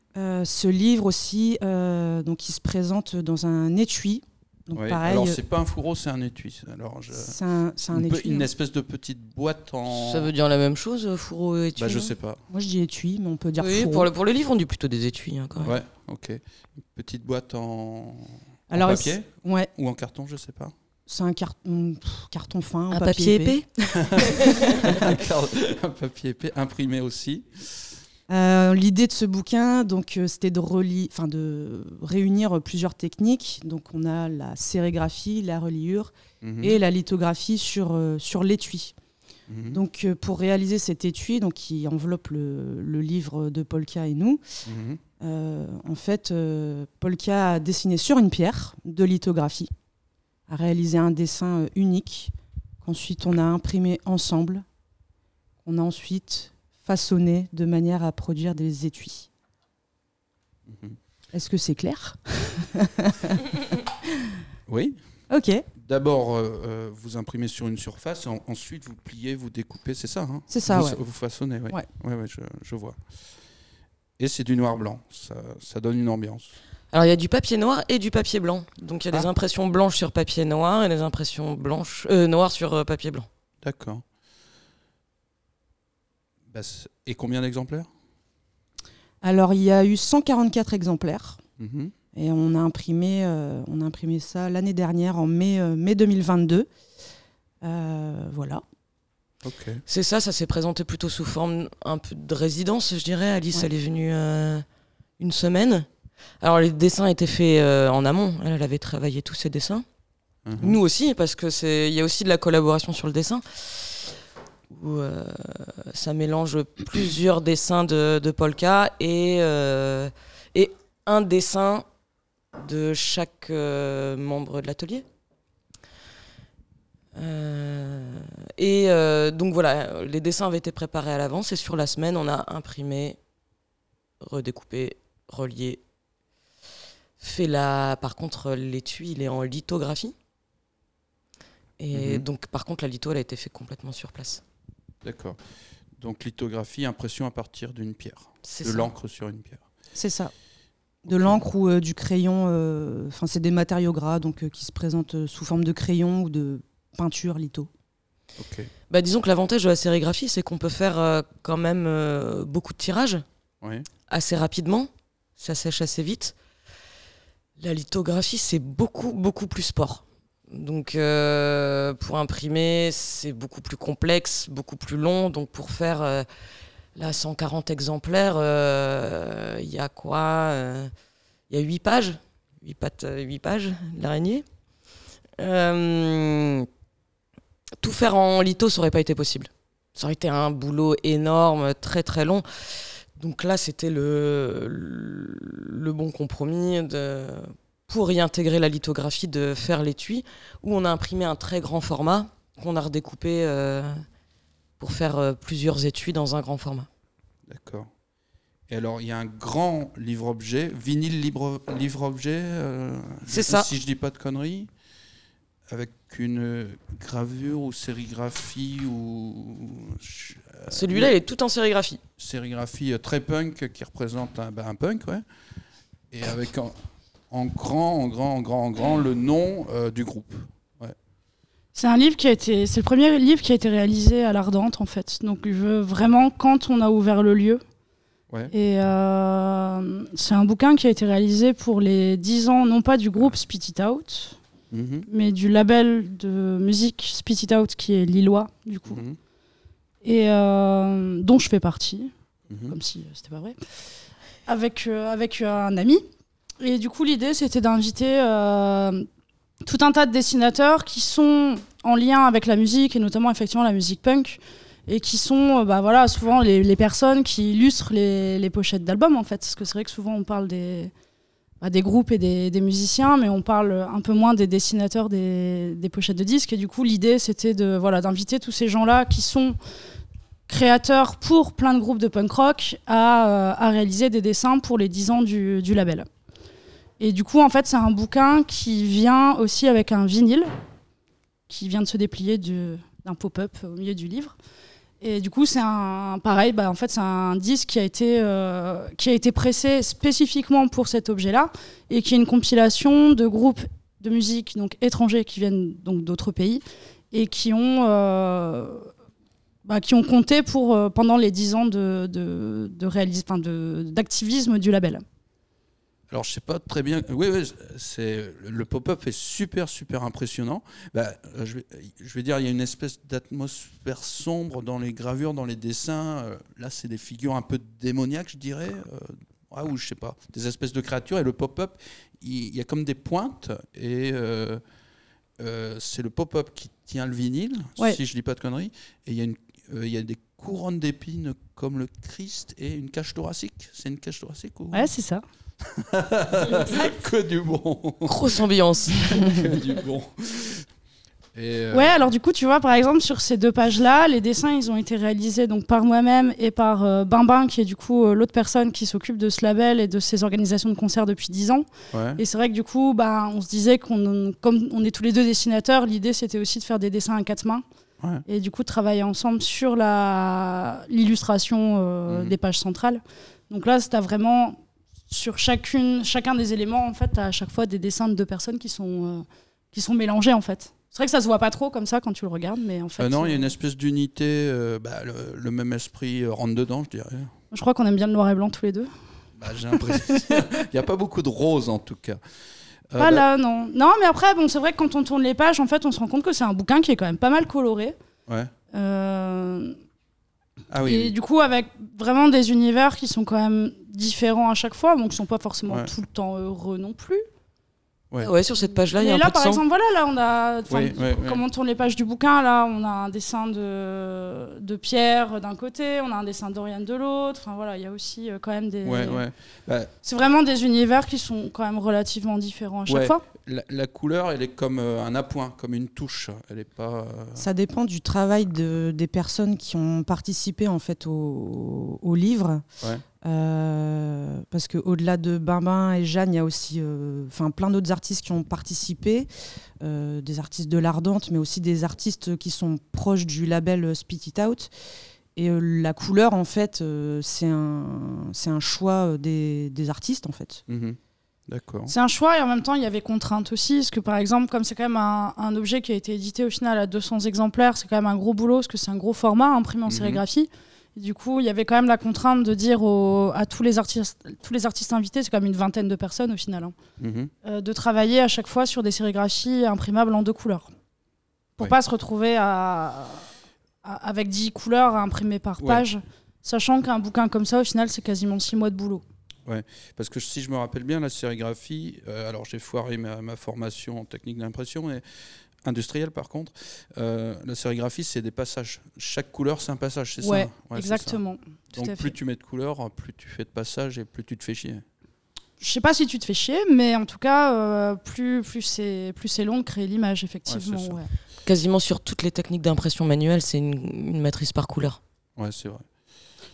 Ce livre aussi, donc il se présente dans un étui. Donc pareil, Alors euh, c'est pas un fourreau, c'est un étui. Alors je... c'est un, une, pe- étui. une hein. espèce de petite boîte en. Ça veut dire la même chose, euh, fourreau et étui Bah je sais pas. Moi je dis étui, mais on peut dire Oui, fourreau. pour, le, pour les livres, on dit plutôt des étuis. hein, quand même. Ouais, ok. Une petite boîte en, Alors, en papier Ouais, ou en carton, je sais pas. c'est un carton, pff, carton fin, Un papier épais un, car- un papier épais imprimé aussi. Euh, L'idée de ce bouquin, donc, euh, c'était de, de réunir plusieurs techniques. Donc, on a la sérigraphie, la reliure Mhm. et la lithographie sur, euh, sur l'étui. Mhm. Donc, euh, pour réaliser cet étui, donc, qui enveloppe le, le livre de Polka et nous, Mhm. euh, en fait, euh, Polka a dessiné sur une pierre de lithographie, a réalisé un dessin euh, unique, qu'ensuite on a imprimé ensemble, qu'on a ensuite façonné de manière à produire des étuis. Mhm. Est-ce que c'est clair Oui. Ok, D'abord, euh, euh, vous imprimez sur une surface, en- ensuite vous pliez, vous découpez, c'est ça hein c'est ça, vous, ouais. vous façonnez, oui. Ouais. Ouais, ouais, je, je vois. Et c'est du noir-blanc, ça, ça donne une ambiance. Alors il y a du papier noir et du papier blanc. Donc il y a des Ah. impressions blanches sur papier noir et des impressions blanches, euh, noires sur euh, papier blanc. D'accord. Bah, et combien d'exemplaires? Alors, il y a eu 144 exemplaires. Mhm. Et on a imprimé, euh, on a imprimé ça l'année dernière, en mai, euh, mai 2022. Euh, voilà. Ok. C'est ça, ça s'est présenté plutôt sous forme un peu de résidence, je dirais. Alice, Ouais. elle est venue euh, une semaine. Alors les dessins étaient faits euh, en amont. Elle, elle avait travaillé tous ses dessins. Mhm. Nous aussi, parce que c'est, il y a aussi de la collaboration sur le dessin, où euh, ça mélange plusieurs dessins de, de Polka et euh, et un dessin de chaque euh, membre de l'atelier. Et donc voilà, les dessins avaient été préparés à l'avance et sur la semaine, on a imprimé, redécoupé, relié, fait la. Par contre, l'étui, il est en lithographie. Et Mhm. donc, par contre, la litho, elle a été faite complètement sur place. D'accord. Donc lithographie, impression à partir d'une pierre, C'est de l'encre sur une pierre. C'est ça. De l'encre ou euh, du crayon. euh, Enfin, c'est des matériaux gras donc euh, qui se présentent euh, sous forme de crayon ou de peinture litho. Ok. Bah, disons que l'avantage de la sérigraphie, c'est qu'on peut faire euh, quand même euh, beaucoup de tirages Oui. assez rapidement. Ça sèche assez vite. La lithographie, c'est beaucoup, beaucoup plus sport. Donc, euh, pour imprimer, c'est beaucoup plus complexe, beaucoup plus long. Donc, pour faire euh, là 140 exemplaires, euh, il y a quoi euh, Il y a 8 pages. 8, pattes, 8 pages, l'araignée. Euh, tout faire en litho, ça aurait pas été possible. Ça aurait été un boulot énorme, très très long. Donc là, c'était le, le bon compromis de, pour y intégrer la lithographie, de faire l'étui, où on a imprimé un très grand format qu'on a redécoupé euh, pour faire euh, plusieurs étuis dans un grand format. D'accord. Et alors, il y a un grand livre-objet, vinyle livre-objet. euh, C'est ça. Si je dis pas de conneries, avec une gravure ou sérigraphie ou Celui-là, il est tout en sérigraphie. sérigraphie très punk qui représente un, un punk, ouais. Et avec en, en grand, en grand, en grand, en grand le nom euh, du groupe. C'est un livre qui a été, c'est le premier livre qui a été réalisé à l'Ardente en fait. Donc je, vraiment quand on a ouvert le lieu. Ouais. Et euh, c'est un bouquin qui a été réalisé pour les 10 ans, non pas du groupe Spit It Out, Mhm, mais du label de musique Spit It Out qui est lillois du coup, mhm, et euh, dont je fais partie, mhm. comme si c'était pas vrai, avec, avec un ami. Et du coup, l'idée, c'était d'inviter euh, tout un tas de dessinateurs qui sont en lien avec la musique, et notamment effectivement la musique punk, et qui sont euh, bah, voilà, souvent les, personnes qui illustrent les, pochettes d'albums en fait. Parce que c'est vrai que souvent on parle des, bah, groupes et des, musiciens, mais on parle un peu moins des dessinateurs des, pochettes de disques. Et du coup, l'idée c'était de voilà, d'inviter tous ces gens-là qui sont créateurs pour plein de groupes de punk rock à, euh, réaliser des dessins pour les 10 ans du label. Et du coup, en fait, c'est un bouquin qui vient aussi avec un vinyle qui vient de se déplier du- d'un pop-up au milieu du livre. Et du coup, c'est un pareil. Bah, en fait, c'est un disque qui a été euh, qui a été pressé spécifiquement pour cet objet-là et qui est une compilation de groupes de musique donc étrangers qui viennent donc d'autres pays et qui ont euh, bah, qui ont compté pour euh, pendant les 10 ans de- d'activisme du label. Alors, je sais pas très bien. Oui, oui, c'est le pop-up est super, super impressionnant. Bah, je, vais, je vais dire, il y a une espèce d'atmosphère sombre dans les gravures, dans les dessins. Euh, Là, c'est des figures un peu démoniaques, je dirais. Euh, ah, ou je sais pas, des espèces de créatures. Et le pop-up, il, il y a comme des pointes. Et euh, euh, c'est le pop-up qui tient le vinyle, Ouais. si je dis pas de conneries. Et il y a une euh, il y a des couronnes d'épines comme le Christ et une cage thoracique. C'est une cage thoracique ou Ouais, c'est ça. que du bon. Grosse ambiance. que du bon. Et, euh, Ouais, alors du coup, tu vois, par exemple, sur ces deux pages-là, les dessins, ils ont été réalisés donc par moi-même et par euh, Bimbin, qui est du coup euh, l'autre personne qui s'occupe de ce label et de ces organisations de concerts depuis 10 ans. ouais. Et c'est vrai que du coup, bah, on se disait qu'on, comme on est tous les deux dessinateurs, l'idée c'était aussi de faire des dessins à quatre mains. Ouais. Et du coup, de travailler ensemble sur la, l'illustration euh, Mhm. des pages centrales. Donc là, c'était vraiment sur chacune, chacun des éléments, en fait, à chaque fois des dessins de deux personnes qui sont, euh, qui sont mélangés, en fait. C'est vrai que ça se voit pas trop comme ça quand tu le regardes, mais en fait. Euh, non, il y a euh, une espèce d'unité, bah, le, le même esprit rentre dedans, je dirais. Je crois qu'on aime bien le noir et blanc tous les deux. Bah, j'ai l'impression. Il n'y a pas beaucoup de rose en tout cas. Pas bah, là, non. Non, mais après, bon, c'est vrai que quand on tourne les pages, en fait, on se rend compte que c'est un bouquin qui est quand même pas mal coloré. Ouais. Euh, Ah oui. et oui. du coup, avec vraiment des univers qui sont quand même différents à chaque fois, donc qui sont pas forcément Ouais. tout le temps heureux non plus. Ouais. Ouais, sur cette page-là, il y a un là, peu de par sang. exemple, voilà, là, on a, comme on tourne les pages du bouquin, là, on a un dessin de, de Pierre d'un côté, on a un dessin d'Oriane de l'autre. Enfin voilà, il y a aussi euh, quand même des. Ouais, ouais. Bah, C'est vraiment des univers qui sont quand même relativement différents à chaque Ouais. fois. la, la couleur, elle est comme euh, un appoint, comme une touche. Elle est pas. euh, Ça dépend du travail de, des personnes qui ont participé en fait au, au livre. Euh, parce qu'au-delà de Bimbin et Jeanne, il y a aussi euh, enfin, plein d'autres artistes qui ont participé, euh, des artistes de l'Ardente, mais aussi des artistes qui sont proches du label Spit It Out. Et euh, la couleur, en fait, euh, c'est un, choix des, des artistes, en fait. mhm. D'accord. C'est un choix et en même temps il y avait contrainte aussi, parce que par exemple comme c'est quand même un, un objet qui a été édité au final à 200 exemplaires, c'est quand même un gros boulot, parce que c'est un gros format imprimé en Mhm. sérigraphie. Du coup il y avait quand même la contrainte de dire aux- à tous les artistes, tous les artistes invités, c'est quand même une vingtaine de personnes au final, hein, Mhm. euh, de travailler à chaque fois sur des sérigraphies imprimables en deux couleurs, pour Ouais. pas se retrouver à, à- avec 10 couleurs à imprimer par Ouais. page, sachant qu'un bouquin comme ça au final c'est quasiment 6 mois de boulot. Parce que si je me rappelle bien, la sérigraphie, euh, alors j'ai foiré ma, ma formation en technique d'impression, mais industrielle par contre, euh, la sérigraphie, c'est des passages. Chaque couleur, c'est un passage, c'est Ouais, ça Ouais, exactement. Ça. Donc fait. plus tu mets de couleurs, plus tu fais de passages et plus tu te fais chier. Je sais pas si tu te fais chier, mais en tout cas, euh, plus, plus c'est plus c'est long de créer l'image, effectivement. Ouais. Quasiment sur toutes les techniques d'impression manuelle, c'est une, une matrice par couleur. Ouais, c'est vrai.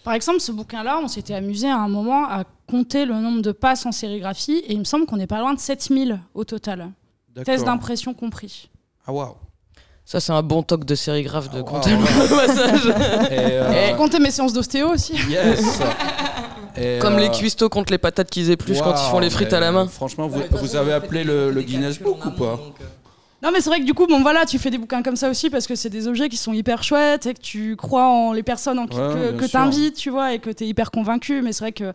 Par exemple, ce bouquin-là, on s'était amusé à un moment à compter le nombre de passes en sérigraphie, et il me semble qu'on n'est pas loin de 7000 au total, D'accord. thèse d'impression compris. Ah waouh. Ça, c'est un bon toc de sérigraphe de Ah, compter wow. le passage. Et, euh, Et compter mes séances d'ostéo aussi. Yes. Et, Comme euh, les cuistots contre les patates qu'ils épluchent quand ils font les frites à la main. Franchement, vous, vous avez appelé le, le Guinness Book ou pas? Non, mais c'est vrai que du coup, bon voilà, tu fais des bouquins comme ça aussi parce que c'est des objets qui sont hyper chouettes et que tu crois en les personnes en qui, Ouais, que, que sûr. t'invites, tu vois, et que t'es hyper convaincu. Mais c'est vrai que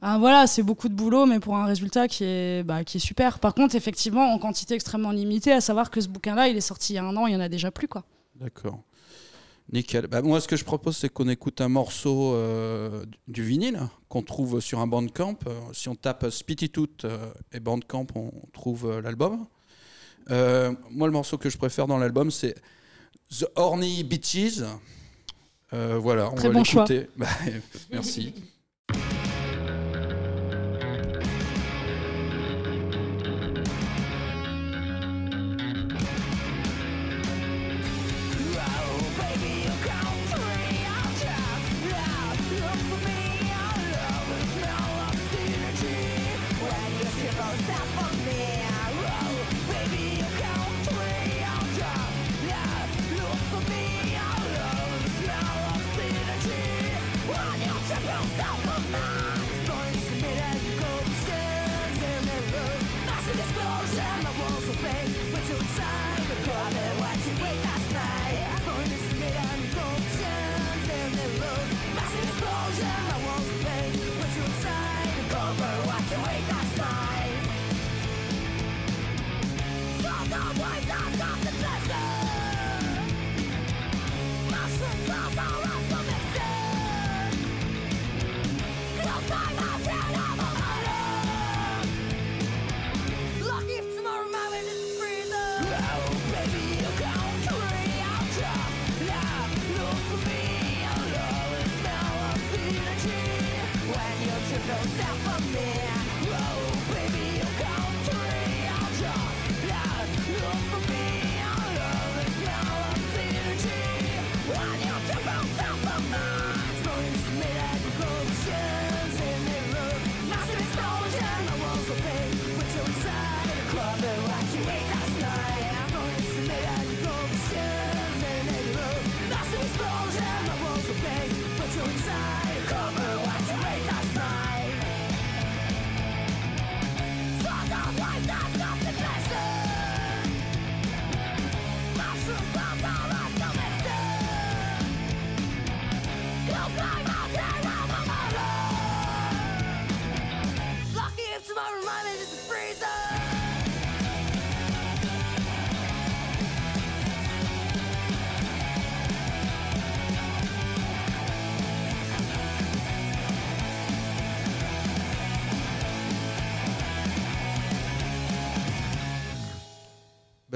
ben voilà, c'est beaucoup de boulot, mais pour un résultat qui est, bah, qui est super. Par contre, effectivement, en quantité extrêmement limitée, à savoir que ce bouquin-là, il est sorti il y a un an, il y en a déjà plus, quoi. D'accord. Nickel. Bah, moi, ce que je propose, c'est qu'on écoute un morceau euh, du vinyle qu'on trouve sur un Bandcamp. Euh, si on tape Spititoot euh, et Bandcamp, on trouve l'album. Euh, moi, le morceau que je préfère dans l'album, c'est The Horny Beaches. Euh, voilà, on Très va bon l'écouter. Bah, merci.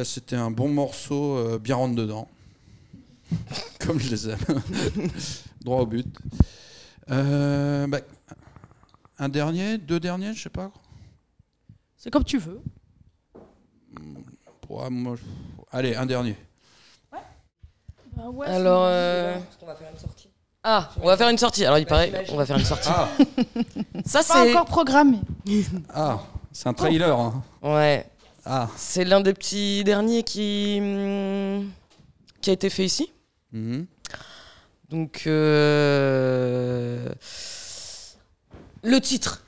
Bah, C'était un bon morceau, euh, bien rentre dedans. Comme je les aime. Droit au but. Euh, bah, un dernier, deux derniers, je sais pas. C'est comme tu veux. Ouais, moi, je- Allez, un dernier. Bah ouais, Alors, euh, On va faire une sortie. ah, on va faire une sortie. Alors, il Bah, paraît, on va faire une sortie. Ah, Ça, c'est pas c'est. encore programmé. ah c'est un trailer. hein. Ouais. Ah. C'est l'un des petits derniers qui, hum, qui a été fait ici. Mhm. Donc, euh, le titre,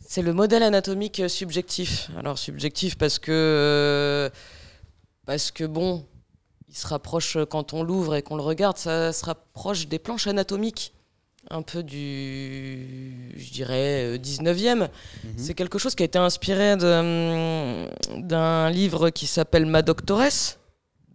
c'est le modèle anatomique subjectif. Alors, subjectif parce que, euh, parce que bon, il se rapproche quand on l'ouvre et qu'on le regarde, ça se rapproche des planches anatomiques, un peu du, je dirais, euh, 19e. Mhm. C'est quelque chose qui a été inspiré hum, d'un livre qui s'appelle Ma Doctoresse.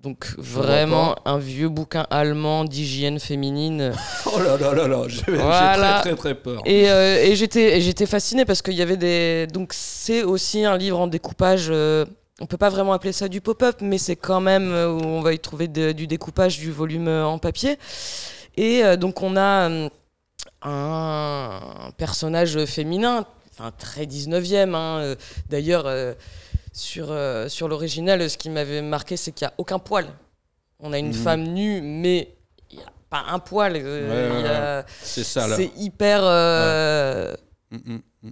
Donc vraiment un vieux bouquin allemand d'hygiène féminine. Oh là là là là, j'ai Voilà. très très très peur. Et, euh, et j'étais fascinée parce qu'il y avait des donc c'est aussi un livre en découpage. euh, on peut pas vraiment appeler ça du pop-up, mais c'est quand même euh, où on va y trouver de- du découpage du volume euh, en papier. Et euh, donc on a euh, un personnage féminin, enfin très 19e. hein, euh, D'ailleurs, euh, sur, euh, sur l'original, ce qui m'avait marqué, c'est qu'il n'y a aucun poil. On a une Mhm. femme nue, mais il n'y a pas un poil. euh, Ouais, C'est ça là. c'est hyper. Mm, mm, mm,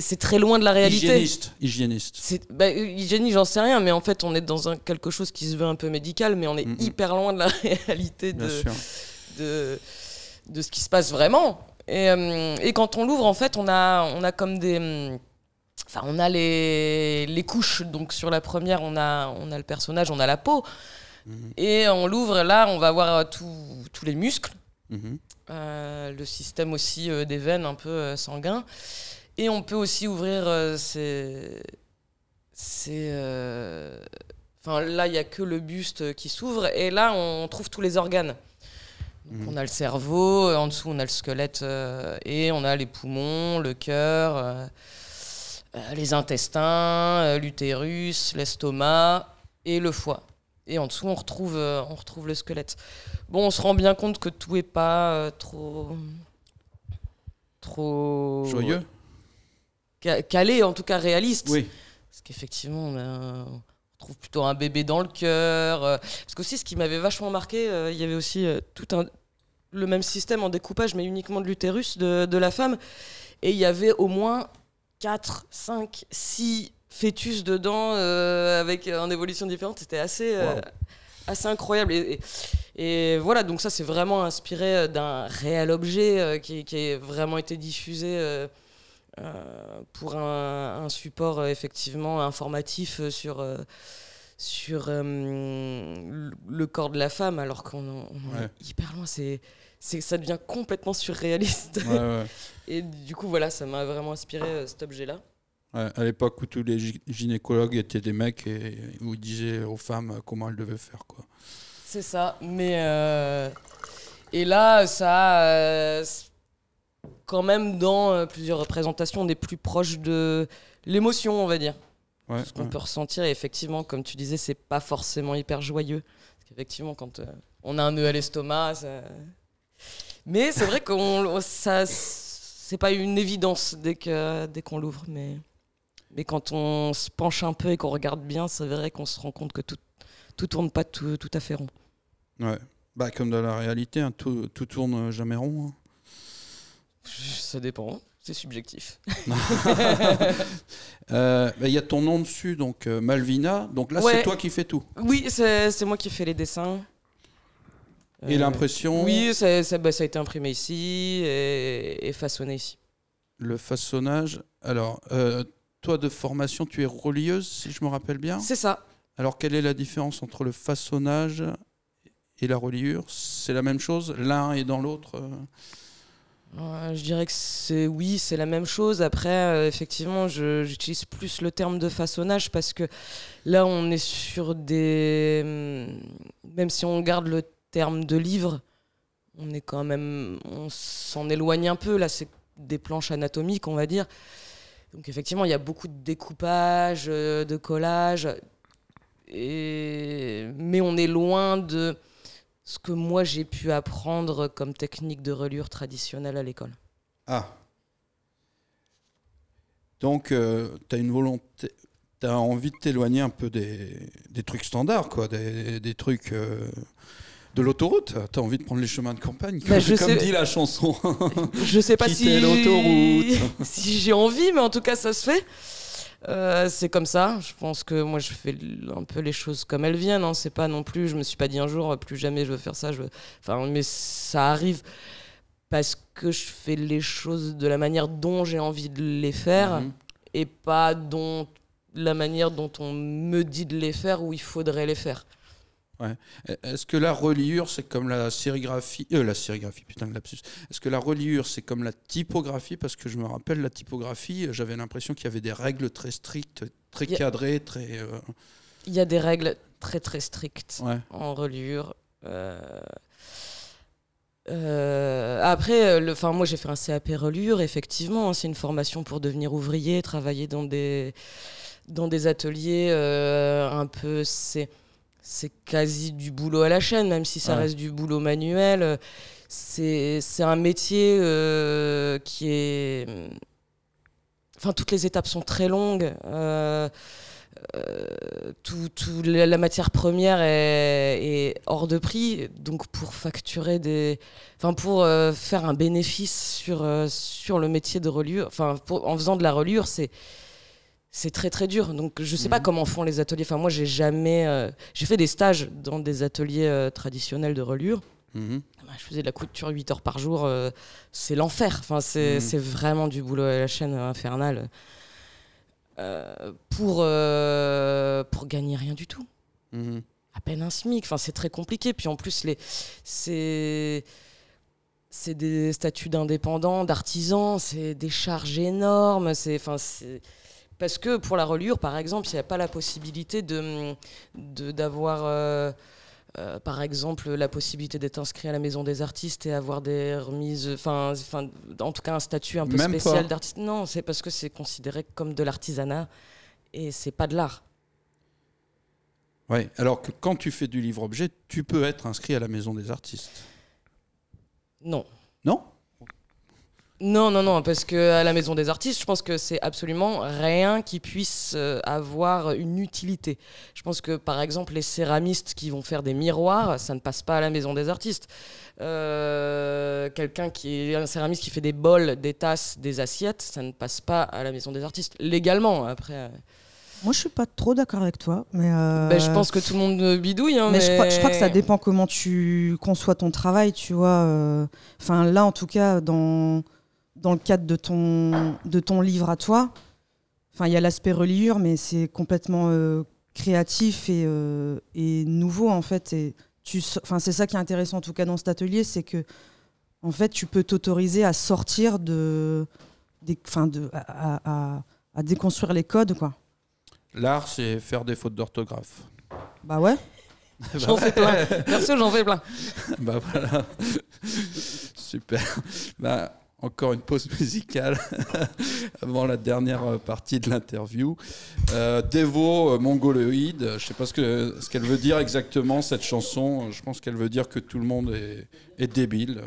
c'est très loin de la réalité. Hygiéniste. Hygiéniste. C'est- Bah, hygiénie, j'en sais rien, mais en fait, on est dans un, quelque chose qui se veut un peu médical, mais on est hyper loin de la réalité Bien de, sûr. de, de ce qui se passe vraiment. Et, euh, et quand on l'ouvre, en fait, on a, on a comme des. hum, Enfin, on a les, les couches. Donc, sur la première, on a, on a le personnage, on a la peau. Mhm. Et on l'ouvre, là, on va voir euh, tout- tous les muscles. Mhm. Euh, le système aussi euh, des veines un peu euh, sanguin. Et on peut aussi ouvrir ces. ces, Enfin, là, il n'y a que le buste qui s'ouvre. Et là, on trouve tous les organes. Donc, Mhm. On a le cerveau, euh, en dessous, on a le squelette. euh, et on a les poumons, le cœur, euh, les intestins, l'utérus, l'estomac et le foie. et en dessous, on retrouve, on retrouve le squelette. Bon, on se rend bien compte que tout est pas trop. trop. Joyeux? ca- calé, en tout cas réaliste. Oui. Parce qu'effectivement, on, a- on trouve plutôt un bébé dans le cœur. euh, Parce qu'aussi, ce qui m'avait vachement marqué, euh, il y avait aussi euh, tout un, le même système en découpage, mais uniquement de l'utérus de, de la femme. Et il y avait au moins 4, 5, 6 fœtus dedans, euh, avec en évolution différente. C'était assez, euh, assez incroyable. Et, et- et voilà, donc ça, c'est vraiment inspiré d'un réel objet euh, qui, qui a vraiment été diffusé. Euh, pour un, un support euh, effectivement informatif euh, sur, sur euh, le- corps de la femme, alors qu'on en- on en Ouais. est hyper loin. C'est, c'est, ça devient complètement surréaliste. Ouais, ouais. Et du coup, voilà, ça m'a vraiment inspiré euh, cet objet-là. À l'époque où tous les gy- gynécologues étaient des mecs et où ils disaient aux femmes comment elles devaient faire. Quoi. C'est ça. Mais euh, et là, ça, quand même dans euh, plusieurs représentations, on est plus proche de l'émotion, on va dire. Ouais, ce qu'on ouais. peut ressentir. Et effectivement, comme tu disais, c'est pas forcément hyper joyeux. Parce qu'effectivement, quand euh, on a un nœud à l'estomac, ça... mais c'est vrai qu'on on- ça, c'est pas une évidence dès que dès qu'on l'ouvre, mais mais quand on se penche un peu et qu'on regarde bien, c'est vrai qu'on se rend compte que tout tout tourne pas tout, tout à fait rond. Ouais. Bah, comme dans la réalité, hein, tout, tout tourne jamais rond. hein. Ça dépend, c'est subjectif. Euh, bah, Il y a ton nom dessus, donc euh, Malvina. Donc là, Ouais. c'est toi qui fais tout. Oui, c'est c'est moi qui fais les dessins. Et Euh, l'impression, Oui, ça, ça, bah, ça a été imprimé ici et, et façonné ici. le façonnage. Alors, euh, toi de formation, tu es relieuse, si je me rappelle bien. C'est ça. Alors, quelle est la différence entre le façonnage et la reliure? C'est la même chose? L'un est dans l'autre euh Je dirais que c'est oui, c'est la même chose. Après, euh, effectivement, j'utilise plus le terme de façonnage parce que là, on est sur des. hum, Même si on garde le terme de livre, on est quand même. On s'en éloigne un peu. Là, c'est des planches anatomiques, on va dire. Donc, effectivement, il y a beaucoup de découpage, euh, de collage. Et... Mais on est loin de ce que moi j'ai pu apprendre comme technique de reliure traditionnelle à l'école. Ah. Donc, tu as une volonté, tu as envie de t'éloigner un peu des, des trucs standards, quoi, des, des trucs euh, de l'autoroute. Tu as envie de prendre les chemins de campagne, Bah, comme, comme sais- dit la chanson. Je sais pas si l'autoroute. si j'ai envie, mais en tout cas ça se fait. Euh, c'est comme ça. Je pense que moi je fais un peu les choses comme elles viennent. Hein. C'est pas non plus. Je me suis pas dit un jour plus jamais je veux faire ça. Je veux... Enfin, mais ça arrive parce que je fais les choses de la manière dont j'ai envie de les faire Mhm. et pas dont la manière dont on me dit de les faire ou il faudrait les faire. Est-ce que la reliure, c'est comme la sérigraphie euh, La sérigraphie, putain de lapsus. Est-ce que la reliure, c'est comme la typographie? Parce que je me rappelle, la typographie, j'avais l'impression qu'il y avait des règles très strictes, très a- cadrées, très. euh, Il y a des règles très très strictes. Ouais. en reliure. Euh, euh, après, euh, le, enfin, moi j'ai fait un CAP reliure, effectivement, hein, c'est une formation pour devenir ouvrier, travailler dans des, dans des ateliers euh, un peu. C'est, c'est quasi du boulot à la chaîne, même si ça Ouais. reste du boulot manuel. euh, C'est, un métier euh, qui est. Enfin, toutes les étapes sont très longues. euh, euh, tout, tout- la matière première est, est hors de prix, donc pour facturer des, enfin pour faire un bénéfice sur sur le métier de reliure, enfin en faisant de la reliure, c'est c'est très très dur. Donc je sais pas Mhm. comment font les ateliers. Enfin moi j'ai jamais, euh, j'ai fait des stages dans des ateliers euh, traditionnels de reliure. mhm. Bah, Je faisais de la couture 8 heures par jour, euh, c'est l'enfer. Enfin, c'est c'est vraiment du boulot à la chaîne infernale. Pour, pour gagner rien du tout. Mhm. À peine un SMIC. Enfin, c'est très compliqué. Puis en plus, les, c'est, c'est des statuts d'indépendants, d'artisans, c'est des charges énormes. C'est, enfin, c'est... Parce que pour la reliure, par exemple, il n'y a pas la possibilité de, d'avoir. euh, euh, par exemple, la possibilité d'être inscrit à la maison des artistes et avoir des remises, enfin, en tout cas un statut un peu Même spécial d'artiste. Non, c'est parce que c'est considéré comme de l'artisanat et c'est pas de l'art. Ouais. Alors que quand tu fais du livre-objet, tu peux être inscrit à la maison des artistes. Non. Non? Non, non, non, parce que à la Maison des Artistes, je pense que c'est absolument rien qui puisse euh, avoir une utilité. Je pense que, par exemple, les céramistes qui vont faire des miroirs, ça ne passe pas à la Maison des Artistes. Euh, Quelqu'un qui est un céramiste qui fait des bols, des tasses, des assiettes, ça ne passe pas à la Maison des Artistes. Légalement, après. euh, Moi, je suis pas trop d'accord avec toi, mais. euh, ben, je pense que tout le monde bidouille. hein, mais, mais Je, crois, je crois que ça dépend comment tu conçois ton travail, tu vois. Enfin, là, en tout cas, dans, dans le cadre de ton, de ton livre à toi, enfin, il y a l'aspect reliure, mais c'est complètement euh, créatif et, euh, et nouveau, en fait. Et tu, enfin, c'est ça qui est intéressant, en tout cas, dans cet atelier, c'est que, en fait, tu peux t'autoriser à sortir de. Des, de à, à- à déconstruire les codes, quoi. L'art, c'est faire des fautes d'orthographe. Bah ouais. J'en fais plein. Perso, j'en fais plein. bah voilà. Super. Bah, encore une pause musicale avant la dernière partie de l'interview. Euh, Devo euh, mongoloïde, je sais pas ce que ce qu'elle veut dire exactement cette chanson. Je pense qu'elle veut dire que tout le monde est débile.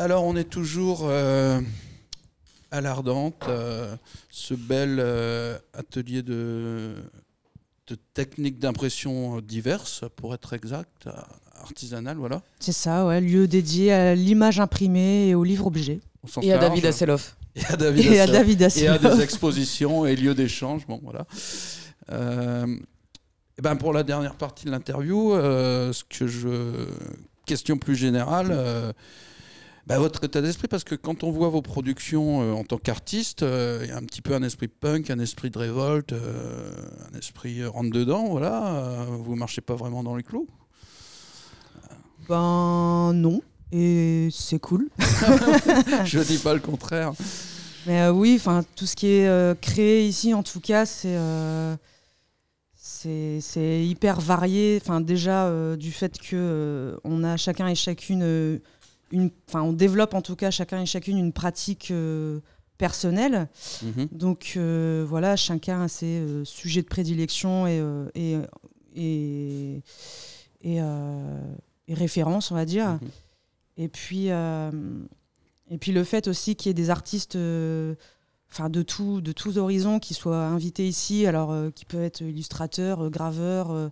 Alors, on est toujours euh, à l'Ardente, euh, ce bel euh, atelier de, de techniques d'impression diverses, pour être exact, artisanales, voilà. C'est ça, ouais, lieu dédié à l'image imprimée et au livre objet. au sens Et à large. David Hasselhoff. Et à David Et à. David et à des expositions et lieux d'échange. Bon, voilà. Euh, et ben pour la dernière partie de l'interview, euh, ce que je question plus générale, ben, votre état d'esprit, parce que quand on voit vos productions euh, en tant qu'artiste, euh, il y a un petit peu un esprit punk, un esprit de révolte, euh, un esprit euh, rentre dedans, voilà. vous marchez pas vraiment dans les clous? Ben non, et c'est cool. je dis pas le contraire. Mais euh, oui, enfin tout ce qui est euh, créé ici, en tout cas, c'est euh, c'est hyper varié. Enfin déjà du fait que on a chacun et chacune une, on développe en tout cas chacun et chacune une pratique euh, personnelle. Mhm. Donc euh, voilà, chacun a ses euh, sujets de prédilection et et et, et, et références, on va dire. Mhm. Et puis, euh, et puis le fait aussi qu'il y ait des artistes euh, de, tout, de tous horizons qui soient invités ici, alors euh, qui peuvent être illustrateurs, graveurs,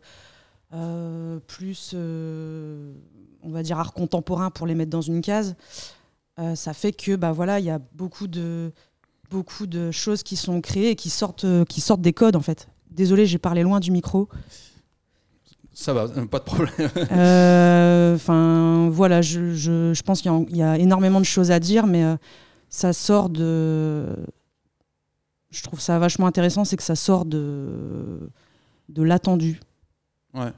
plus, euh, on va dire, art contemporain pour les mettre dans une case, euh, ça fait que bah, voilà, il y a beaucoup de, beaucoup de choses qui sont créées et qui sortent, euh, qui sortent des codes en fait. Désolée, j'ai parlé loin du micro. Ça va, euh, pas de problème. Euh, Enfin, voilà, je, je- je pense qu'il y, a- il y a énormément de choses à dire, mais euh, ça sort de. Je trouve ça vachement intéressant, c'est que ça sort de, de l'attendu. Ouais.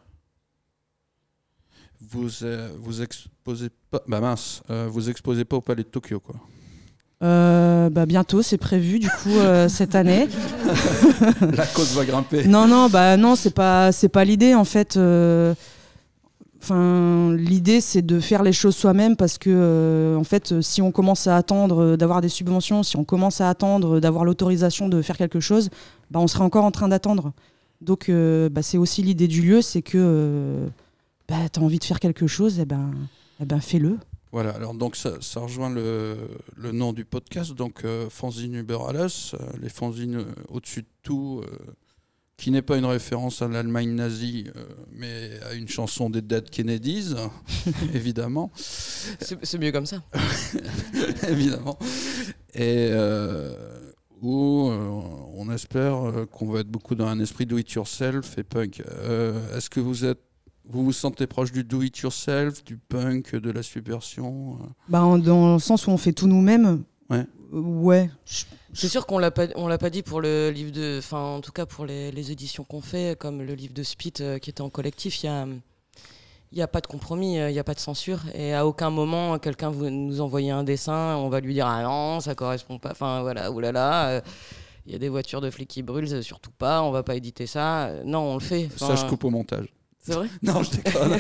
Vous, euh, vous exposez pas. Bah mince, euh, vous exposez pas au Palais de Tokyo, quoi. Euh, bah, bientôt, c'est prévu, du coup, euh, cette année. La côte va grimper. Non, non, bah non, c'est pas, c'est pas l'idée en fait. Enfin, l'idée c'est de faire les choses soi-même parce que euh, en fait, si on commence à attendre d'avoir des subventions, si on commence à attendre d'avoir l'autorisation de faire quelque chose, bah on sera encore en train d'attendre. Donc, euh, bah, c'est aussi l'idée du lieu, c'est que euh, bah, t'as envie de faire quelque chose, et ben, eh ben fais-le. Voilà, alors donc ça, ça rejoint le, le nom du podcast, donc euh, Fanzine Uber alles, euh, les fanzines euh, au-dessus de tout, euh, qui n'est pas une référence à l'Allemagne nazie, euh, mais à une chanson des Dead Kennedys, évidemment. C'est c'est mieux comme ça. évidemment. Et euh, où euh, on espère euh, qu'on va être beaucoup dans un esprit do-it-yourself et punk. Euh, Est-ce que vous êtes, vous vous sentez proche du do-it-yourself, du punk, de la subversion Bah, dans le sens où on fait tout nous-mêmes. Ouais. Ouais. Je- C'est sûr qu'on l'a pas, on l'a pas dit pour le livre de, enfin en tout cas pour les, les éditions qu'on fait, comme le livre de Spit euh, qui était en collectif, il y a, il y a pas de compromis, euh, il y a pas de censure, et à aucun moment quelqu'un vous nous envoyer un dessin, on va lui dire ah non ça correspond pas, enfin voilà oulala, euh, il y a des voitures de flics qui brûlent, euh, surtout pas, on va pas éditer ça, non on le fait. Ça, je coupe au montage. C'est vrai? Non, je déconne.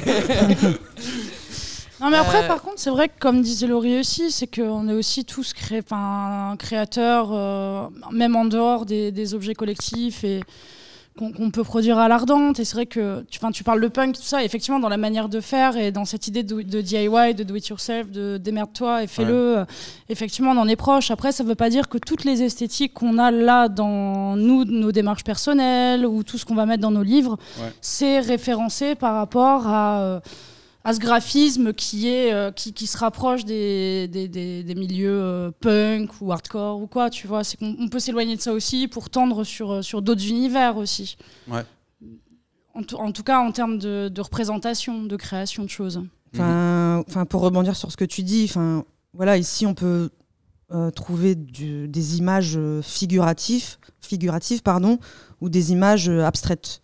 Non, mais après, Euh, par contre, c'est vrai que comme disait Laurie aussi, c'est qu'on est aussi tous cré... enfin, créateurs, euh, même en dehors des, des objets collectifs et qu'on peut produire à l'ardente. Et c'est vrai que tu, tu parles de punk, tout ça, et effectivement, dans la manière de faire et dans cette idée de, de DIY, de do it yourself, de démerde-toi et fais-le, euh, effectivement, on en est proche. Après, ça ne veut pas dire que toutes les esthétiques qu'on a là dans nous, nos démarches personnelles ou tout ce qu'on va mettre dans nos livres, Ouais. c'est référencé par rapport à. euh, à ce graphisme qui, est, euh, qui, qui se rapproche des, des, des- des milieux euh, punk ou hardcore ou quoi, tu vois. C'est qu'on on peut s'éloigner de ça aussi pour tendre sur, euh, sur d'autres univers aussi. Ouais. En, tout- en tout cas, en termes de, de représentation, de création de choses. Enfin, enfin, pour rebondir sur ce que tu dis, enfin, voilà, ici on peut euh, trouver du- des images figuratives, figuratives pardon, ou des images euh, abstraites.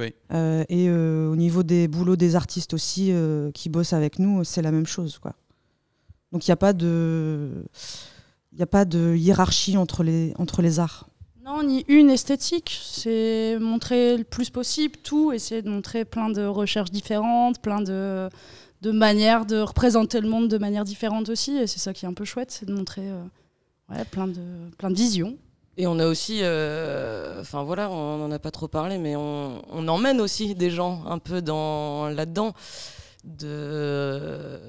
Oui. Euh, et euh, au niveau des boulots des artistes aussi euh, qui bossent avec nous, c'est la même chose, quoi. Donc il n'y a pas de, il a pas de hiérarchie entre les entre les arts. Non, ni une esthétique. C'est montrer le plus possible tout, essayer de montrer plein de recherches différentes, plein de, de manières de représenter le monde de manière différente aussi. Et c'est ça qui est un peu chouette, c'est de montrer euh, ouais, plein, de, plein de visions. Et on a aussi, euh, enfin voilà, on n'en a pas trop parlé, mais on, emmène aussi des gens un peu dans là-dedans. de,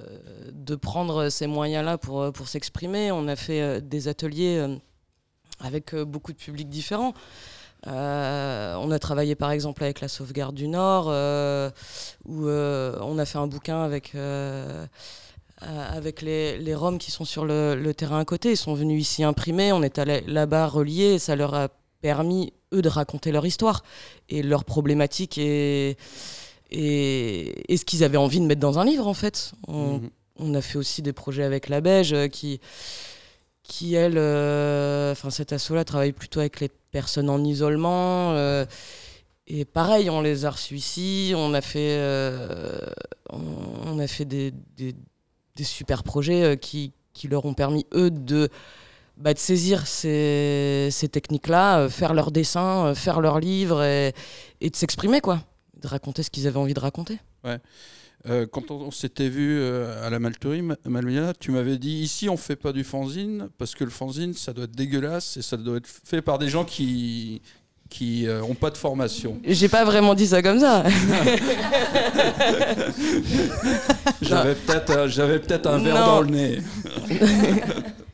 de prendre ces moyens-là pour, pour s'exprimer. On a fait euh, des ateliers euh, avec beaucoup de publics différents. On a travaillé par exemple avec la sauvegarde du Nord, où on a fait un bouquin avec, euh, euh, avec les, les Roms qui sont sur le, le terrain à côté. Ils sont venus ici imprimer, on est allé là-bas reliés, et ça leur a permis, eux, de raconter leur histoire et leurs problématiques et, et, et ce qu'ils avaient envie de mettre dans un livre en fait. On, Mhm. on a fait aussi des projets avec la Beige euh, qui, qui elle, euh, enfin cet asso-là travaille plutôt avec les personnes en isolement. euh, et pareil, on les a reçus ici, on a fait, euh, on, on a fait des, des, super projets euh, qui, qui leur ont permis, eux, de, bah, de saisir ces, ces techniques-là, euh, faire leurs dessins, euh, faire leurs livres et, de s'exprimer, quoi. De raconter ce qu'ils avaient envie de raconter. Euh, quand on, s'était vu à la Malterie, Ma- Malvina, tu m'avais dit ici on fait pas du fanzine parce que le fanzine ça doit être dégueulasse et ça doit être fait par des gens qui qui euh, ont pas de formation. J'ai pas vraiment dit ça comme ça. J'avais peut-être euh, j'avais peut-être un verre Non. dans le nez.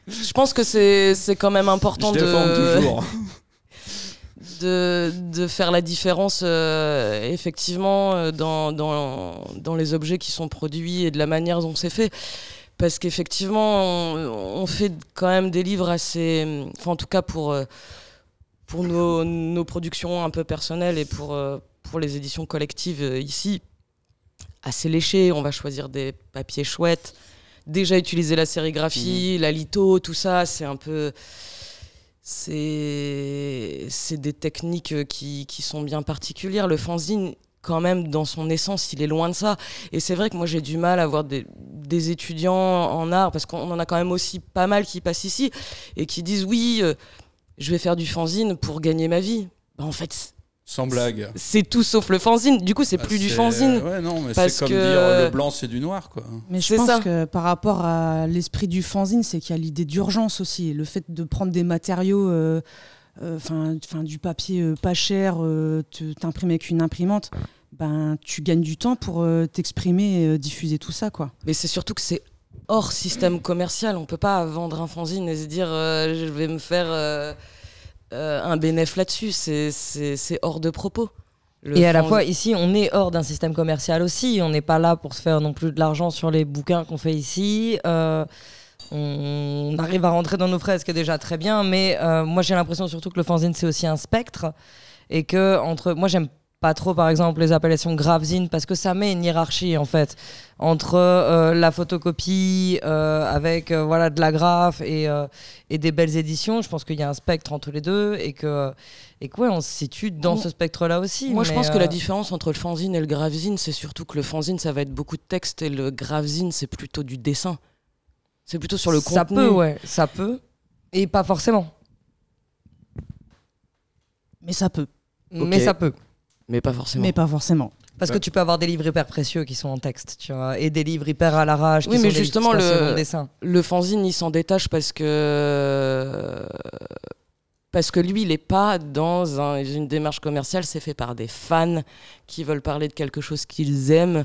Je pense que c'est c'est quand même important Je de, toujours. de, de faire la différence euh, effectivement euh, dans, dans, dans les objets qui sont produits et de la manière dont c'est fait. Parce qu'effectivement, on, on fait quand même des livres assez. Enfin, en tout cas, pour, euh, pour nos, nos productions un peu personnelles et pour, euh, pour les éditions collectives euh, ici, assez léchés. On va choisir des papiers chouettes. Déjà utiliser la sérigraphie, la litho, tout ça, c'est un peu. C'est des techniques euh, qui, qui sont bien particulières. Le fanzine, quand même, dans son essence, il est loin de ça. Et c'est vrai que moi, j'ai du mal à voir des, des étudiants en art, parce qu'on en a quand même aussi pas mal qui passent ici, et qui disent oui, euh, je vais faire du fanzine pour gagner ma vie. Bah, en fait, Sans blague. c'est tout sauf le fanzine. Du coup, c'est Ah, plus du fanzine. Ouais, non, mais c'est comme que- dire le blanc c'est du noir quoi. Mais je C'est pense ça. que par rapport à l'esprit du fanzine, c'est qu'il y a l'idée d'urgence aussi. Le fait de prendre des matériaux, euh, euh, du papier euh, pas cher, euh, te- t'imprimer avec une imprimante, ben, tu gagnes du temps pour euh, t'exprimer et euh, diffuser tout ça. quoi. Mais c'est surtout que c'est hors système commercial. On peut pas vendre un fanzine et se dire euh, je vais me faire euh, euh, un bénéfice là-dessus. C'est- hors de propos. Le Et à la fois, ici, on est hors d'un système commercial aussi. On n'est pas là pour se faire non plus de l'argent sur les bouquins qu'on fait ici. On arrive à rentrer dans nos frais, ce qui est déjà très bien. Mais moi, j'ai l'impression surtout que le fanzine, c'est aussi un spectre. Et que, entre. Moi, j'aime pas trop, par exemple, les appellations gravzine parce que ça met une hiérarchie, en fait, entre euh, la photocopie euh, avec euh, voilà, de la graphe et, euh, et des belles éditions. Je pense qu'il y a un spectre entre les deux et que. Et que ouais, on se situe dans ce spectre-là aussi. Moi, je pense que la différence entre le fanzine et le gravzine, c'est surtout que le fanzine, ça va être beaucoup de texte et le gravzine, c'est plutôt du dessin. C'est plutôt sur le ça contenu. peut, ouais, ça peut. Et pas forcément. Mais ça peut, Mais ça peut. Mais pas forcément. mais pas forcément. Parce que tu peux avoir des livres hyper précieux qui sont en texte, tu vois, et des livres hyper à l'arrache. qui Oui, sont mais des justement, le- le dessin. le fanzine, il s'en détache parce que parce que lui, il n'est pas dans un- une démarche commerciale. C'est fait par des fans qui veulent parler de quelque chose qu'ils aiment.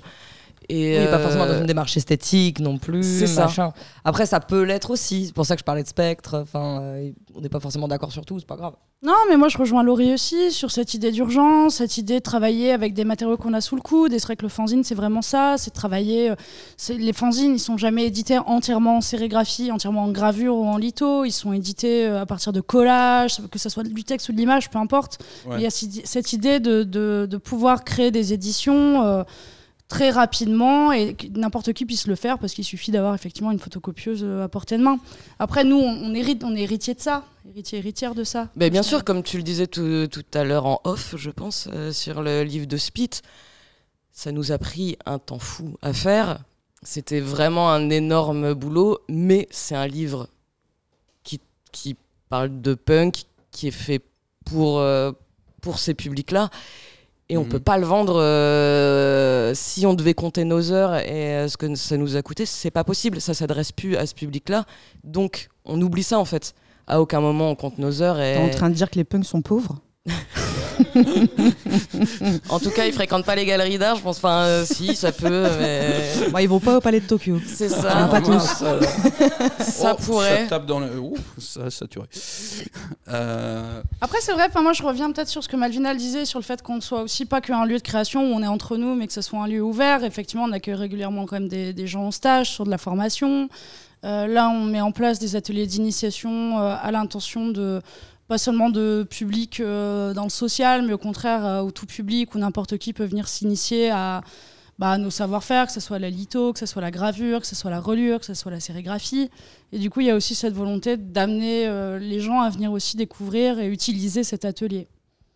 Et Oui, pas euh, forcément dans une démarche esthétique non plus. c'est ça. Après, ça peut l'être aussi. C'est pour ça que je parlais de spectre. Enfin, euh, on n'est pas forcément d'accord sur tout, c'est pas grave. Non, mais moi je rejoins Laurie aussi sur cette idée d'urgence, cette idée de travailler avec des matériaux qu'on a sous le coude. Et c'est vrai que le fanzine, c'est vraiment ça, c'est de travailler. euh, c'est- les fanzines, ils sont jamais édités entièrement en sérigraphie, entièrement en gravure ou en litho. Ils sont édités euh, à partir de collages, que ce soit du texte ou de l'image, peu importe. Ouais. Il y a cette idée de, de- de pouvoir créer des éditions. euh, très rapidement et que n'importe qui puisse le faire parce qu'il suffit d'avoir effectivement une photocopieuse euh, à portée de main. Après, nous, on, on hérite, on est héritier de ça, héritier, héritière de ça. Ben, bien sûr, comme tu le disais tout, tout à l'heure en off, je pense, euh, sur le livre de Spit, ça nous a pris un temps fou à faire. C'était vraiment un énorme boulot, mais c'est un livre qui, qui parle de punk, qui est fait pour, euh, pour ces publics-là. Et on Mhm. peut pas le vendre euh, si on devait compter nos heures et euh, ce que ça nous a coûté, c'est pas possible. Ça s'adresse plus à ce public-là. Donc on oublie ça en fait. À aucun moment on compte nos heures et. T'es en train de dire que les punks sont pauvres? En tout cas, ils fréquentent pas les galeries d'art, je pense. Enfin, euh, si, ça peut, mais Bon, ils vont pas au palais de Tokyo. c'est Ah, ça. pas tous. Ça, Ça Oh, pourrait. Ça tape dans le. Ouf, ça a saturé. Euh, Après, c'est vrai, enfin, moi je reviens peut-être sur ce que Malvina disait, sur le fait qu'on soit aussi pas qu'un lieu de création où on est entre nous, mais que ce soit un lieu ouvert. Effectivement, on accueille régulièrement quand même des, des gens en stage sur de la formation. Euh, là, on met en place des ateliers d'initiation euh, à l'intention de pas seulement de public euh, dans le social, mais au contraire euh, où tout public ou n'importe qui peut venir s'initier à, bah, à nos savoir-faire, que ce soit la litho, que ce soit la gravure, que ce soit la reliure, que ce soit la sérigraphie. Et du coup, il y a aussi cette volonté d'amener euh, les gens à venir aussi découvrir et utiliser cet atelier.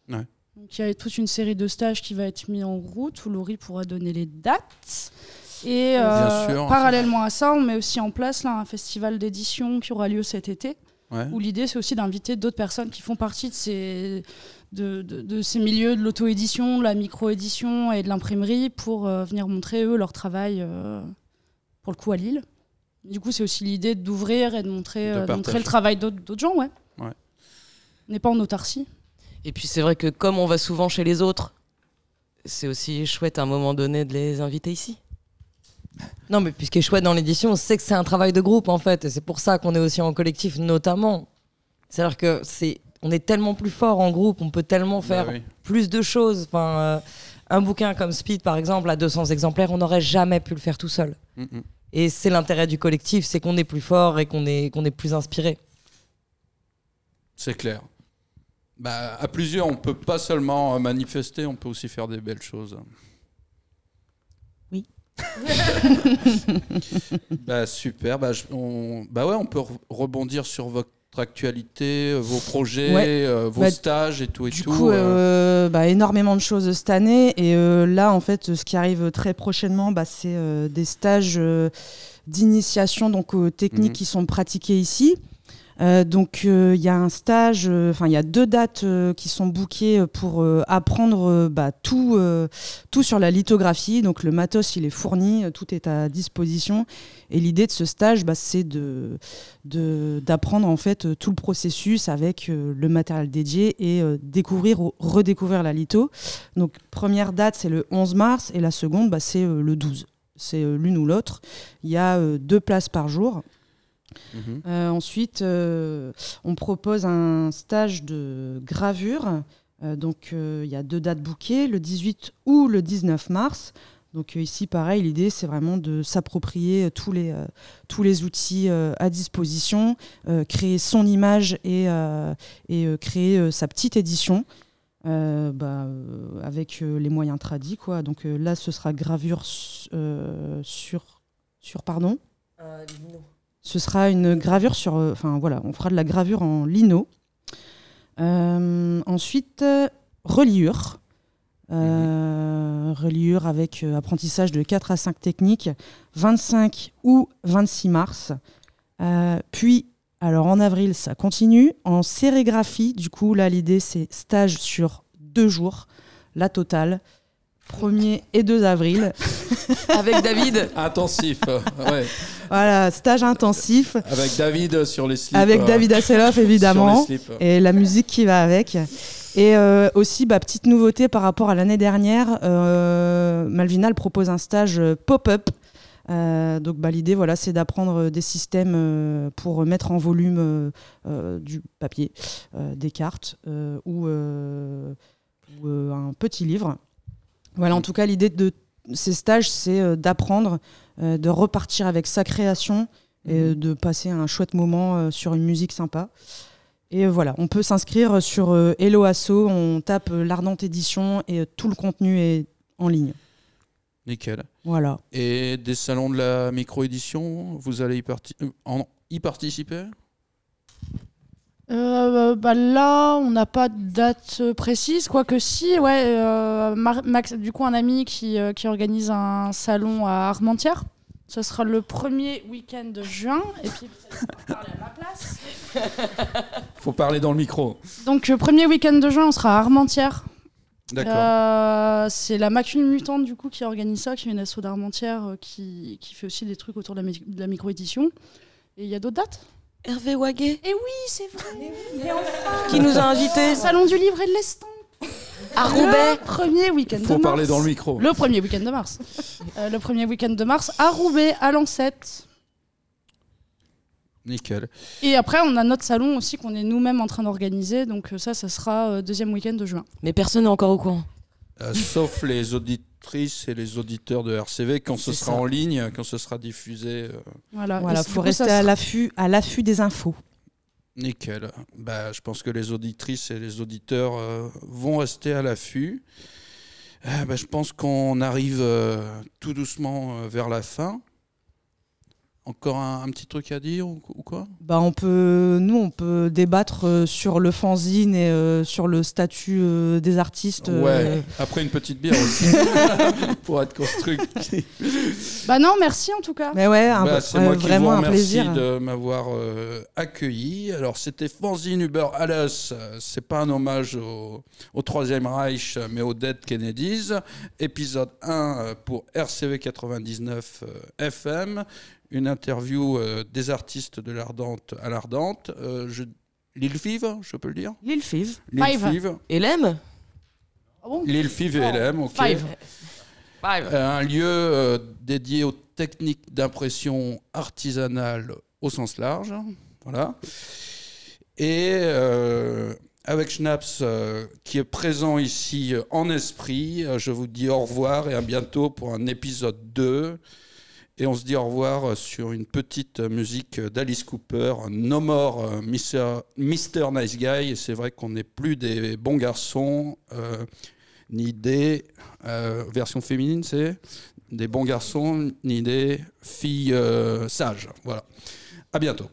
Ouais. Donc il y a toute une série de stages qui va être mis en route où Laurie pourra donner les dates. Et sûr. parallèlement à ça, on met aussi en place là, un festival d'édition qui aura lieu cet été, ouais. où l'idée c'est aussi d'inviter d'autres personnes qui font partie de ces, de, de- de ces milieux de l'auto-édition, de la micro-édition et de l'imprimerie pour euh, venir montrer eux leur travail euh, pour le coup à Lille. Du coup, c'est aussi l'idée d'ouvrir et de montrer, De euh, de montrer le travail d'autres d'autres gens, ouais. Ouais. On n'est pas en autarcie. Et puis c'est vrai que comme on va souvent chez les autres, c'est aussi chouette à un moment donné de les inviter ici. Non, mais puis ce qui est chouette dans l'édition, c'est que c'est un travail de groupe en fait, et c'est pour ça qu'on est aussi en collectif, notamment. C'est-à-dire que c'est, on est tellement plus fort en groupe, on peut tellement faire Bah oui. plus de choses. Enfin, euh, un bouquin comme Speed, par exemple, à 200 exemplaires, on n'aurait jamais pu le faire tout seul. Mm, mm. Et c'est l'intérêt du collectif, c'est qu'on est plus fort et qu'on est, qu'on est plus inspiré. C'est clair. Bah, à plusieurs, on peut pas seulement euh, manifester, on peut aussi faire des belles choses. Bah, super. Bah, je- on, bah ouais, on peut re- rebondir sur votre actualité, euh, vos projets, Ouais. euh, vos Bah, stages et tout et Du tout. coup, euh. euh, bah, énormément de choses cette année. Et euh, là, en fait, ce qui arrive très prochainement, bah, c'est euh, des stages euh, d'initiation donc aux techniques Mhm. qui sont pratiquées ici. Euh, donc, euh, il y a un stage, euh, enfin, il y a deux dates euh, qui sont bookées euh, pour euh, apprendre euh, bah, tout, euh, tout sur la lithographie. Donc, le matos, il est fourni, euh, tout est à disposition. Et l'idée de ce stage, bah, c'est de, d'apprendre en fait euh, tout le processus avec euh, le matériel dédié et euh, découvrir ou redécouvrir la litho. Donc première date c'est le 11 mars et la seconde bah, c'est euh, le 12. C'est euh, l'une ou l'autre. Il y a euh, deux places par jour. Mhm. Euh, ensuite, euh, on propose un stage de gravure. Euh, donc, euh, il y a deux dates bookées, le 18 ou le 19 mars. Donc, euh, ici, pareil, l'idée, c'est vraiment de s'approprier euh, tous les, euh, tous les outils euh, à disposition, euh, créer son image et, euh, et euh, créer euh, sa petite édition. euh, bah, euh, avec euh, les moyens tradis quoi donc euh, là ce sera gravure su- euh, sur sur pardon? Ce sera une gravure sur. euh, Enfin voilà, on fera de la gravure en lino. Euh, ensuite, reliure. Euh, Reliure avec euh, apprentissage de 4 à 5 techniques, 25 ou 26 mars. Puis, alors en avril, ça continue. En sérigraphie, du coup, là, l'idée, c'est stage sur deux jours, la totale. 1er et 2 avril. Avec David, Intensif. ouais. Voilà, stage intensif. Avec David sur les slips. Avec euh, David les évidemment. slips. Et la musique qui va avec. Et euh, aussi, bah, petite nouveauté par rapport à l'année dernière, euh, Malvina elle propose un stage euh, pop-up. Euh, donc bah, l'idée, voilà, c'est d'apprendre des systèmes euh, pour mettre en volume euh, du papier, euh, des cartes euh, ou, euh, ou, euh, un petit livre. Voilà, en tout cas, l'idée de ces stages, c'est euh, d'apprendre, euh, de repartir avec sa création et euh, de passer un chouette moment sur une musique sympa. Et voilà, on peut s'inscrire sur Hello Asso, on tape l'Ardente Édition et tout le contenu est en ligne. Nickel. Voilà. Et des salons de la micro-édition, vous allez y, parti- en- y participer? Euh, bah là, on n'a pas de date euh, précise, quoique si, ouais. euh, Max, du coup, un ami qui, euh, qui organise un salon à Armentières. Ce sera le premier week-end de juin. Et puis, parler à ma place. Faut parler dans le micro. Donc, euh, premier week-end de juin, on sera à Armentières. D'accord. C'est la Macule Mutante, du coup, qui organise ça, qui est une asso d'Armentières, qui, qui fait aussi des trucs autour de la, mi- la micro-édition. Et il y a d'autres dates? Hervé Waguet, Et oui, c'est vrai qui nous a invités. Salon du livre et de l'estampe À Roubaix Le premier week-end de Faut mars. parler dans le micro. Le premier week-end de mars. Euh, le premier week-end de mars à Roubaix, à Lancette. Nickel. Et après, on a notre salon aussi qu'on est nous-mêmes en train d'organiser. Donc euh, ça, ça sera euh, deuxième week-end de juin. Mais personne n'est encore au courant. Euh, sauf les auditrices et les auditeurs de RCV quand ce sera ça. en ligne, quand ce sera diffusé. euh, Voilà, Voilà, Et faut rester à l'affût, à l'affût des infos. Nickel. Bah, je pense que les auditrices et les auditeurs euh, vont rester à l'affût. Euh, bah, je pense qu'on arrive euh, tout doucement euh, vers la fin. Encore un, un petit truc à dire ou, ou quoi? Bah, on peut, nous, on peut débattre euh, sur le fanzine et euh, sur le statut euh, des artistes. euh, Ouais, après une petite bière aussi, pour être constructif. Bah non, merci en tout cas. Mais ouais, un- Bah, c'est moi qui vraiment vous un remercie plaisir. de m'avoir euh, accueilli. Alors, c'était Fanzine Uber Alles. C'est pas un hommage au, au Troisième Reich, mais aux Dead Kennedys. Épisode 1 euh, pour RCV 99 euh, FM. Une interview euh, des artistes de l'Ardente à l'Ardente. Euh, je- L'île Vive, je peux le dire Lille Five. L'île Five. Hélène Ah bon? L'île Vive et LM, ok. Five. Five. Euh, un lieu euh, dédié aux techniques d'impression artisanale au sens large. Voilà. Et euh, avec Schnaps, euh, qui est présent ici euh, en esprit, euh, je vous dis au revoir et à bientôt pour un épisode 2. Et on se dit au revoir euh, sur une petite euh, musique d'Alice Cooper, No More euh, Mr. Mr. Nice Guy. C'est vrai qu'on n'est plus des bons garçons, ni des. euh, version féminine, c'est des bons garçons, ni des filles sages. Voilà. À bientôt.